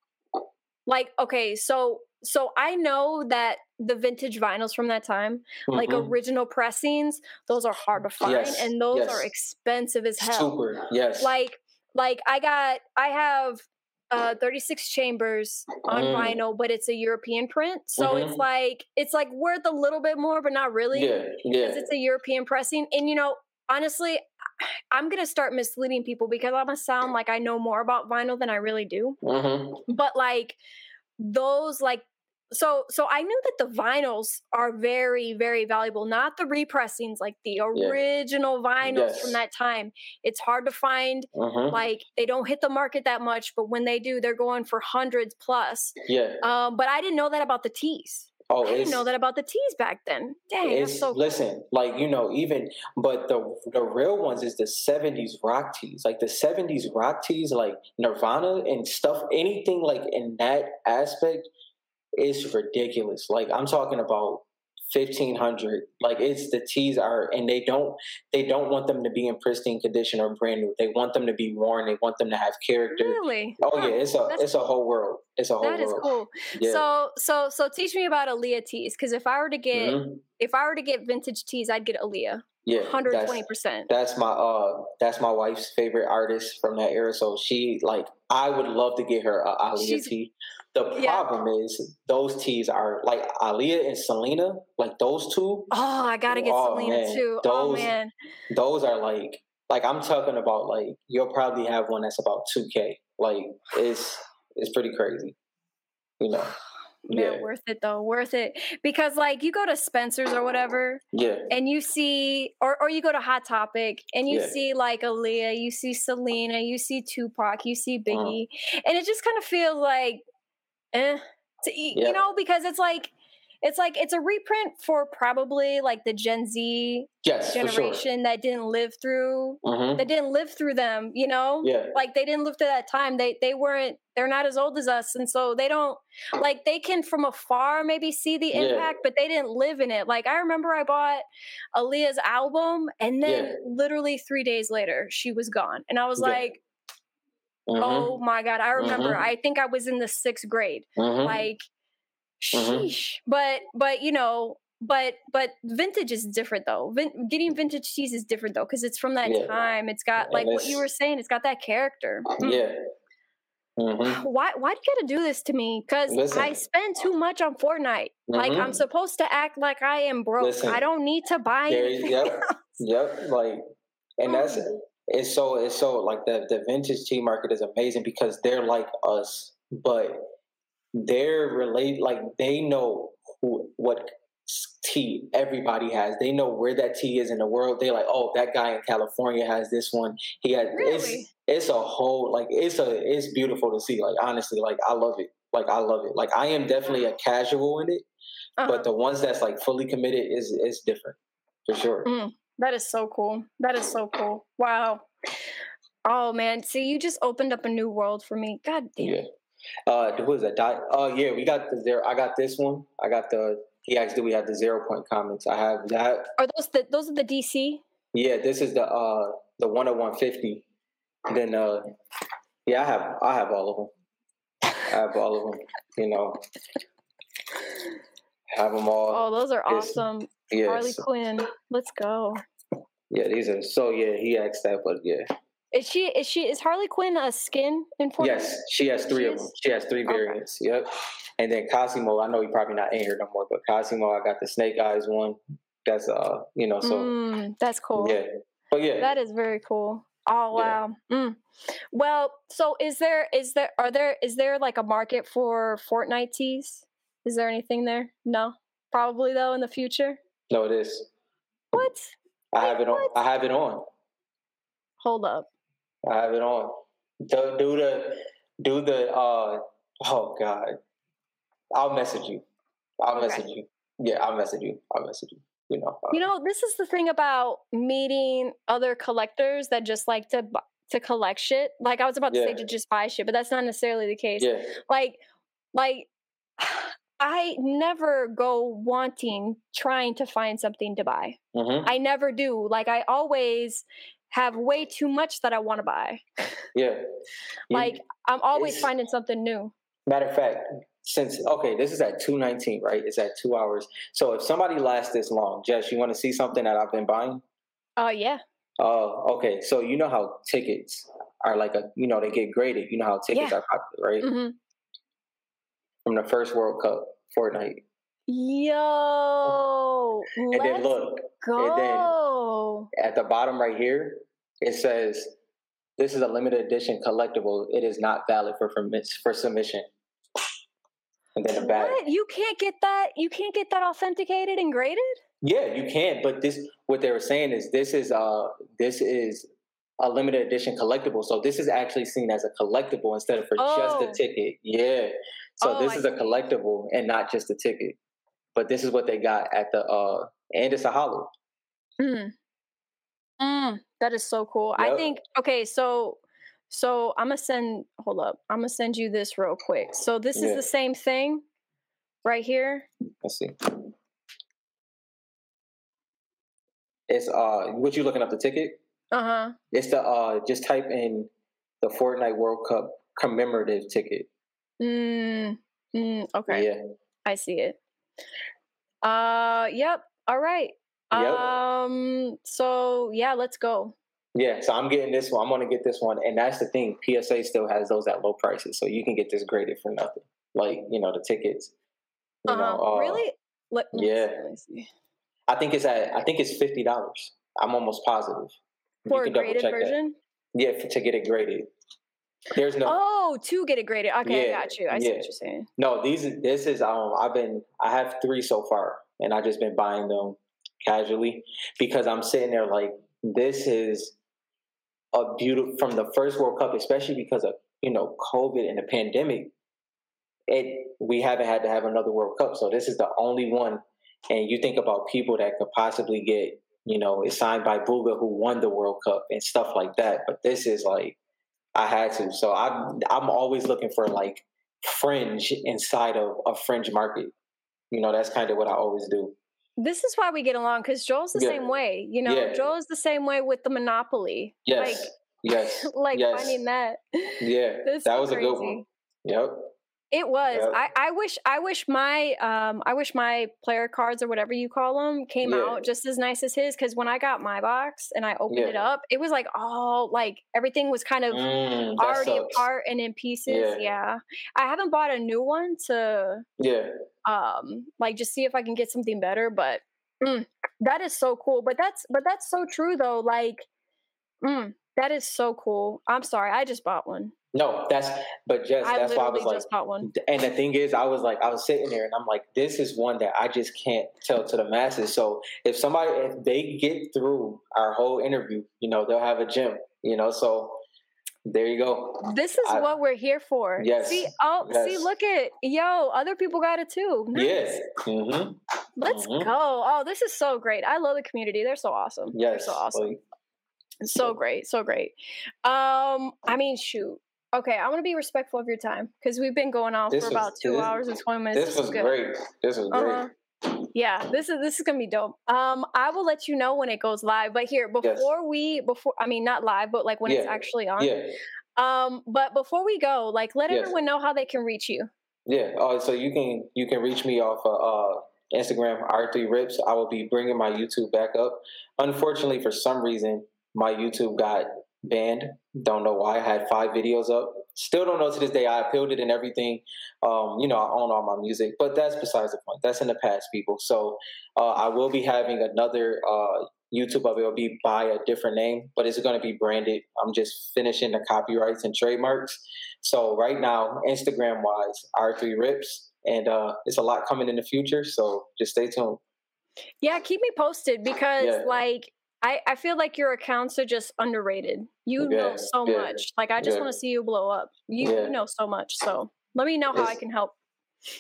like okay so so i know that the vintage vinyls from that time mm-hmm. like original pressings those are hard to find yes. and those yes. are expensive as hell
super yes
like like i got i have uh 36 chambers on mm. vinyl but it's a european print so mm-hmm. it's like it's like worth a little bit more but not really
yeah yeah
because it's a european pressing and you know honestly, I'm gonna start misleading people because I'm gonna sound like I know more about vinyl than I really do.
Mm-hmm.
But like those, like so, so I knew that the vinyls are very, very valuable. Not the repressings, like the original yeah. vinyls yes. from that time. It's hard to find. Mm-hmm. Like they don't hit the market that much, but when they do, they're going for hundreds plus.
Yeah.
Um, but I didn't know that about the tees. Oh, I didn't know that about the tees back then. Dang, it's, so
Cool. listen, like you know, even but the the real ones is the '70s rock tees, like the '70s rock tees, like Nirvana and stuff. Anything like in that aspect is ridiculous. Like I'm talking about fifteen hundred. Like it's the tees are, and they don't they don't want them to be in pristine condition or brand new. They want them to be worn. They want them to have character.
Really?
Oh yeah, it's a That's it's a whole world. It's a whole
that
world.
That is cool. Yeah. So so so teach me about Aaliyah tees because if I were to get mm-hmm. if I were to get vintage tees, I'd get Aaliyah. Yeah, hundred twenty percent.
That's my uh, that's my wife's favorite artist from that era. So she like, I would love to get her a Aaliyah She's, tee. The problem yeah. is those tees are like Aaliyah and Selena, like those two.
Oh, I gotta get oh, Selena man. too. Oh, those, oh man,
those are like like I'm talking about like you'll probably have one that's about two K. Like it's it's pretty crazy, you know.
Man, yeah. worth it though, worth it because like you go to Spencer's or whatever,
yeah,
and you see, or or you go to Hot Topic and you yeah. see like Aaliyah, you see Selena, you see Tupac, you see uh-huh. Biggie, uh and it just kind of feels like eh, to eat, yeah. you know, because it's like it's like it's a reprint for probably like the Gen Z
yes, for sure.
generation that didn't live through
Mhm.
that didn't live through them, you know?
Yeah,
Like they didn't live through that time. They they weren't they're not as old as us and so they don't like they can from afar maybe see the
Yeah.
impact but they didn't live in it. Like I remember I bought Aaliyah's album and then
Yeah.
literally 3 days later she was gone. And I was
Yeah.
like,
Mhm.
"Oh my god, I remember.
Mhm.
I think I was in the 6th grade."
Mhm.
like
Mhm.
sheesh but but you know but but vintage is different though Vin- getting vintage tees is different though because it's from that
Yeah.
time it's got like what you were saying it's got that character Mm.
yeah. Mhm.
why why do you gotta do this to me because i spend too much on fortnite like i'm
Mhm.
supposed to act like i am broke
Listen.
i don't need to buy
There-
anything
yep. Yep, like, and that's
Oh.
It's so it's so like the the vintage tee market is amazing because they're like us, but they're relate like they know who what tee everybody has. They know where that tee is in the world. They like, oh, that guy in California has this one. He has
Really?
it's it's a whole like it's a it's beautiful to see. Like honestly, like I love it. Like I love it. Like I am definitely a casual in it,
Uh-huh.
but the ones that's like fully committed is is different for sure.
That is so cool that is so cool wow oh man see you just opened up a new world for me god damn
Yeah. Uh, who is that? Oh, yeah, we got the zero. I got this one. I got the. He asked, "Do we have the zero point comments?" I have that.
are those the those are the dc
Yeah, this is the uh the one of one fifty. Then uh, yeah, I have I have all of them. I have all of them. You know, have them all.
Oh, those are awesome.
yeah,
Harley Quinn. Let's go.
Yeah, these are so. Yeah, he asked that, but yeah,
Is she is she is Harley Quinn a skin in Fortnite?
yes, she has three
She
of them. She has three
Okay.
variants. Yep. And then Cosimo, I know he probably not in here no more, but Cosimo, I got the Snake Eyes one. That's uh, you know, so
Mm, that's cool.
yeah, but yeah,
That is very cool. Oh
Yeah.
wow. Mm. Well, so is there is there are there is there like a market for Fortnite tees? Is there anything there? No. Probably though in the future.
no, it is.
What?
I have it on. I have it on.
Hold up.
I have it on. Do, do the do the uh oh god. I'll message you. I'll
Okay.
message you. Yeah, I'll message you. I'll message you. You know. uh,
You know, this is the thing about meeting other collectors that just like to to collect shit. Like I was about to say to just buy shit, but that's not necessarily the case.
yeah.
Like like I never go wanting trying to find something to buy.
hmm
I never do. Like I always have way too much that I want to buy.
Yeah.
Like I'm always
It's-
finding something new.
matter of fact, since okay, this is at two nineteen, right? It's at two hours. So if somebody lasts this long, Jess, you want to see something that I've been buying?
Oh yeah.
Oh, okay. So you know how tickets are like a, you know, they get graded. You know how tickets
Yeah.
are popular, right?
hmm
From the first World Cup, Fortnite.
Yo,
And then look, and then-
go.
at the bottom right here, it says, "This is a limited edition collectible. It is not valid for for, submission." And then the back,
What? You can't get that. You can't get that authenticated and graded.
yeah, you can. But this, what they were saying is, this is uh, this is a limited edition collectible. So this is actually seen as a collectible instead of for just
Oh.
a ticket. Yeah. So
Oh,
this
I
is a collectible and not just a ticket. But this is what they got at the uh, and it's a holo.
Mm. Mm, that is so cool. I think okay, so so I'm gonna send hold up. I'm gonna send you this real quick. So this is the same thing right here.
Let's see. It's uh, what you looking up the ticket?
Uh-huh.
It's the uh, just type in the Fortnite World Cup commemorative ticket.
Mm, mm, okay.
Yeah,
I see it. Uh yep. All right.
Yep.
Um so yeah, let's go.
yeah. So I'm getting this one. I'm gonna get this one, and that's the thing. PSA still has those at low prices, so you can get this graded for nothing. Like you know the tickets. You
Uh-huh.
know, uh,
really? Let, let
yeah.
see, see.
I think it's at. I think it's fifty dollars. I'm almost positive. You
For a
can double
graded
check that.
version?
Yeah, for, to get it graded. There's no.
Oh, to get it graded. Okay,
Yeah,
I got you. I see what you're saying.
No, these this is um I've been I have three so far and I've just been buying them casually because I'm sitting there like this is a beautiful from the first World Cup, especially because of you know COVID and the pandemic. it we haven't had to have another World Cup, so this is the only one. And you think about people that could possibly get, you know, it's signed by Bugha who won the World Cup and stuff like that. But this is like, I had to. So I'm I'm always looking for like fringe inside of a fringe market. You know, that's kind of what I always do.
This is why we get along because Joel's the
Yeah.
same way. You know,
Yeah.
Joel's the same way with the Monopoly.
Yes. yes.
Like, like
yes.
finding that.
Yeah. That was a good one. Yep.
It was.
Yep.
I, I wish. I wish my. Um. I wish my player cards or whatever you call them came
Yeah.
out just as nice as his. Because when I got my box and I opened it up, it was like all like everything was kind of
Mm,
already
sucks.
apart and in pieces.
Yeah.
Yeah. I haven't bought a new one to
Yeah.
um like just see if I can get something better. But mm, that is so cool. But that's but that's so true though. Like, mm, that is so cool. I'm sorry, I just bought one.
No, that's but just
I
that's why I was like
just bought one.
and the thing is, I was like, I was sitting there and I'm like, this is one that I just can't tell to the masses. So if somebody, if they get through our whole interview, you know, they'll have a gym, you know, so there you go.
This is
I-
what we're here for.
Yes,
See, oh, see, look at yo. Other people got it too. Nice.
Yes. hmm
Let's
Mhm.
go. Oh, this is so great. I love the community. They're so awesome. They're
Yes.
so awesome.
Like,
So great. So great. Um, I mean, shoot. Okay, I want to be respectful of your time because we've been going on
This
for
was-
about two
this-
hours and twenty minutes.
this
is
was great. This was great.
Uh-huh. Yeah, this is this is gonna be dope. Um, I will let you know when it goes live. But here,
Yes.
before we before I mean not live, but like when it's actually on.
Yeah.
Um, but before we go, like let
Yes.
everyone know how they can reach you.
Yeah. Oh, so you can you can reach me off of uh, Instagram R3 Rips. I will be bringing my YouTube back up. Unfortunately, for some reason, my YouTube got banned. Don't know why. I had five videos up. Still don't know to this day. I appealed it and everything. Um, you know, I own all my music, but that's besides the point. That's in the past, people. So uh, I will be having another uh, YouTube of it. It'll be by a different name, but it's going to be branded. I'm just finishing the copyrights and trademarks. So right now, Instagram wise, R3 Rips, and uh, it's a lot coming in the future. So just stay tuned.
Yeah, keep me posted because
Yeah.
like I, I feel like your accounts are just underrated. You know so
yeah,
much. Like I just
yeah.
want to see you blow up. You,
Yeah.
you know so much. So let me know how I can help.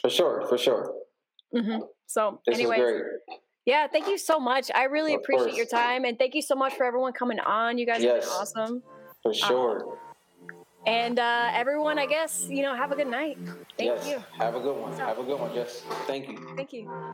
For sure, for sure.
hmm So anyway, yeah, thank you so much. I really
Of
appreciate your time and thank you so much for everyone coming on. You guys have
Yes.
been awesome.
For sure.
And uh, everyone, I guess you know, have a good night. Thank
yes.
you.
Have a good one. Have a good one. Yes. Thank you.
Thank you.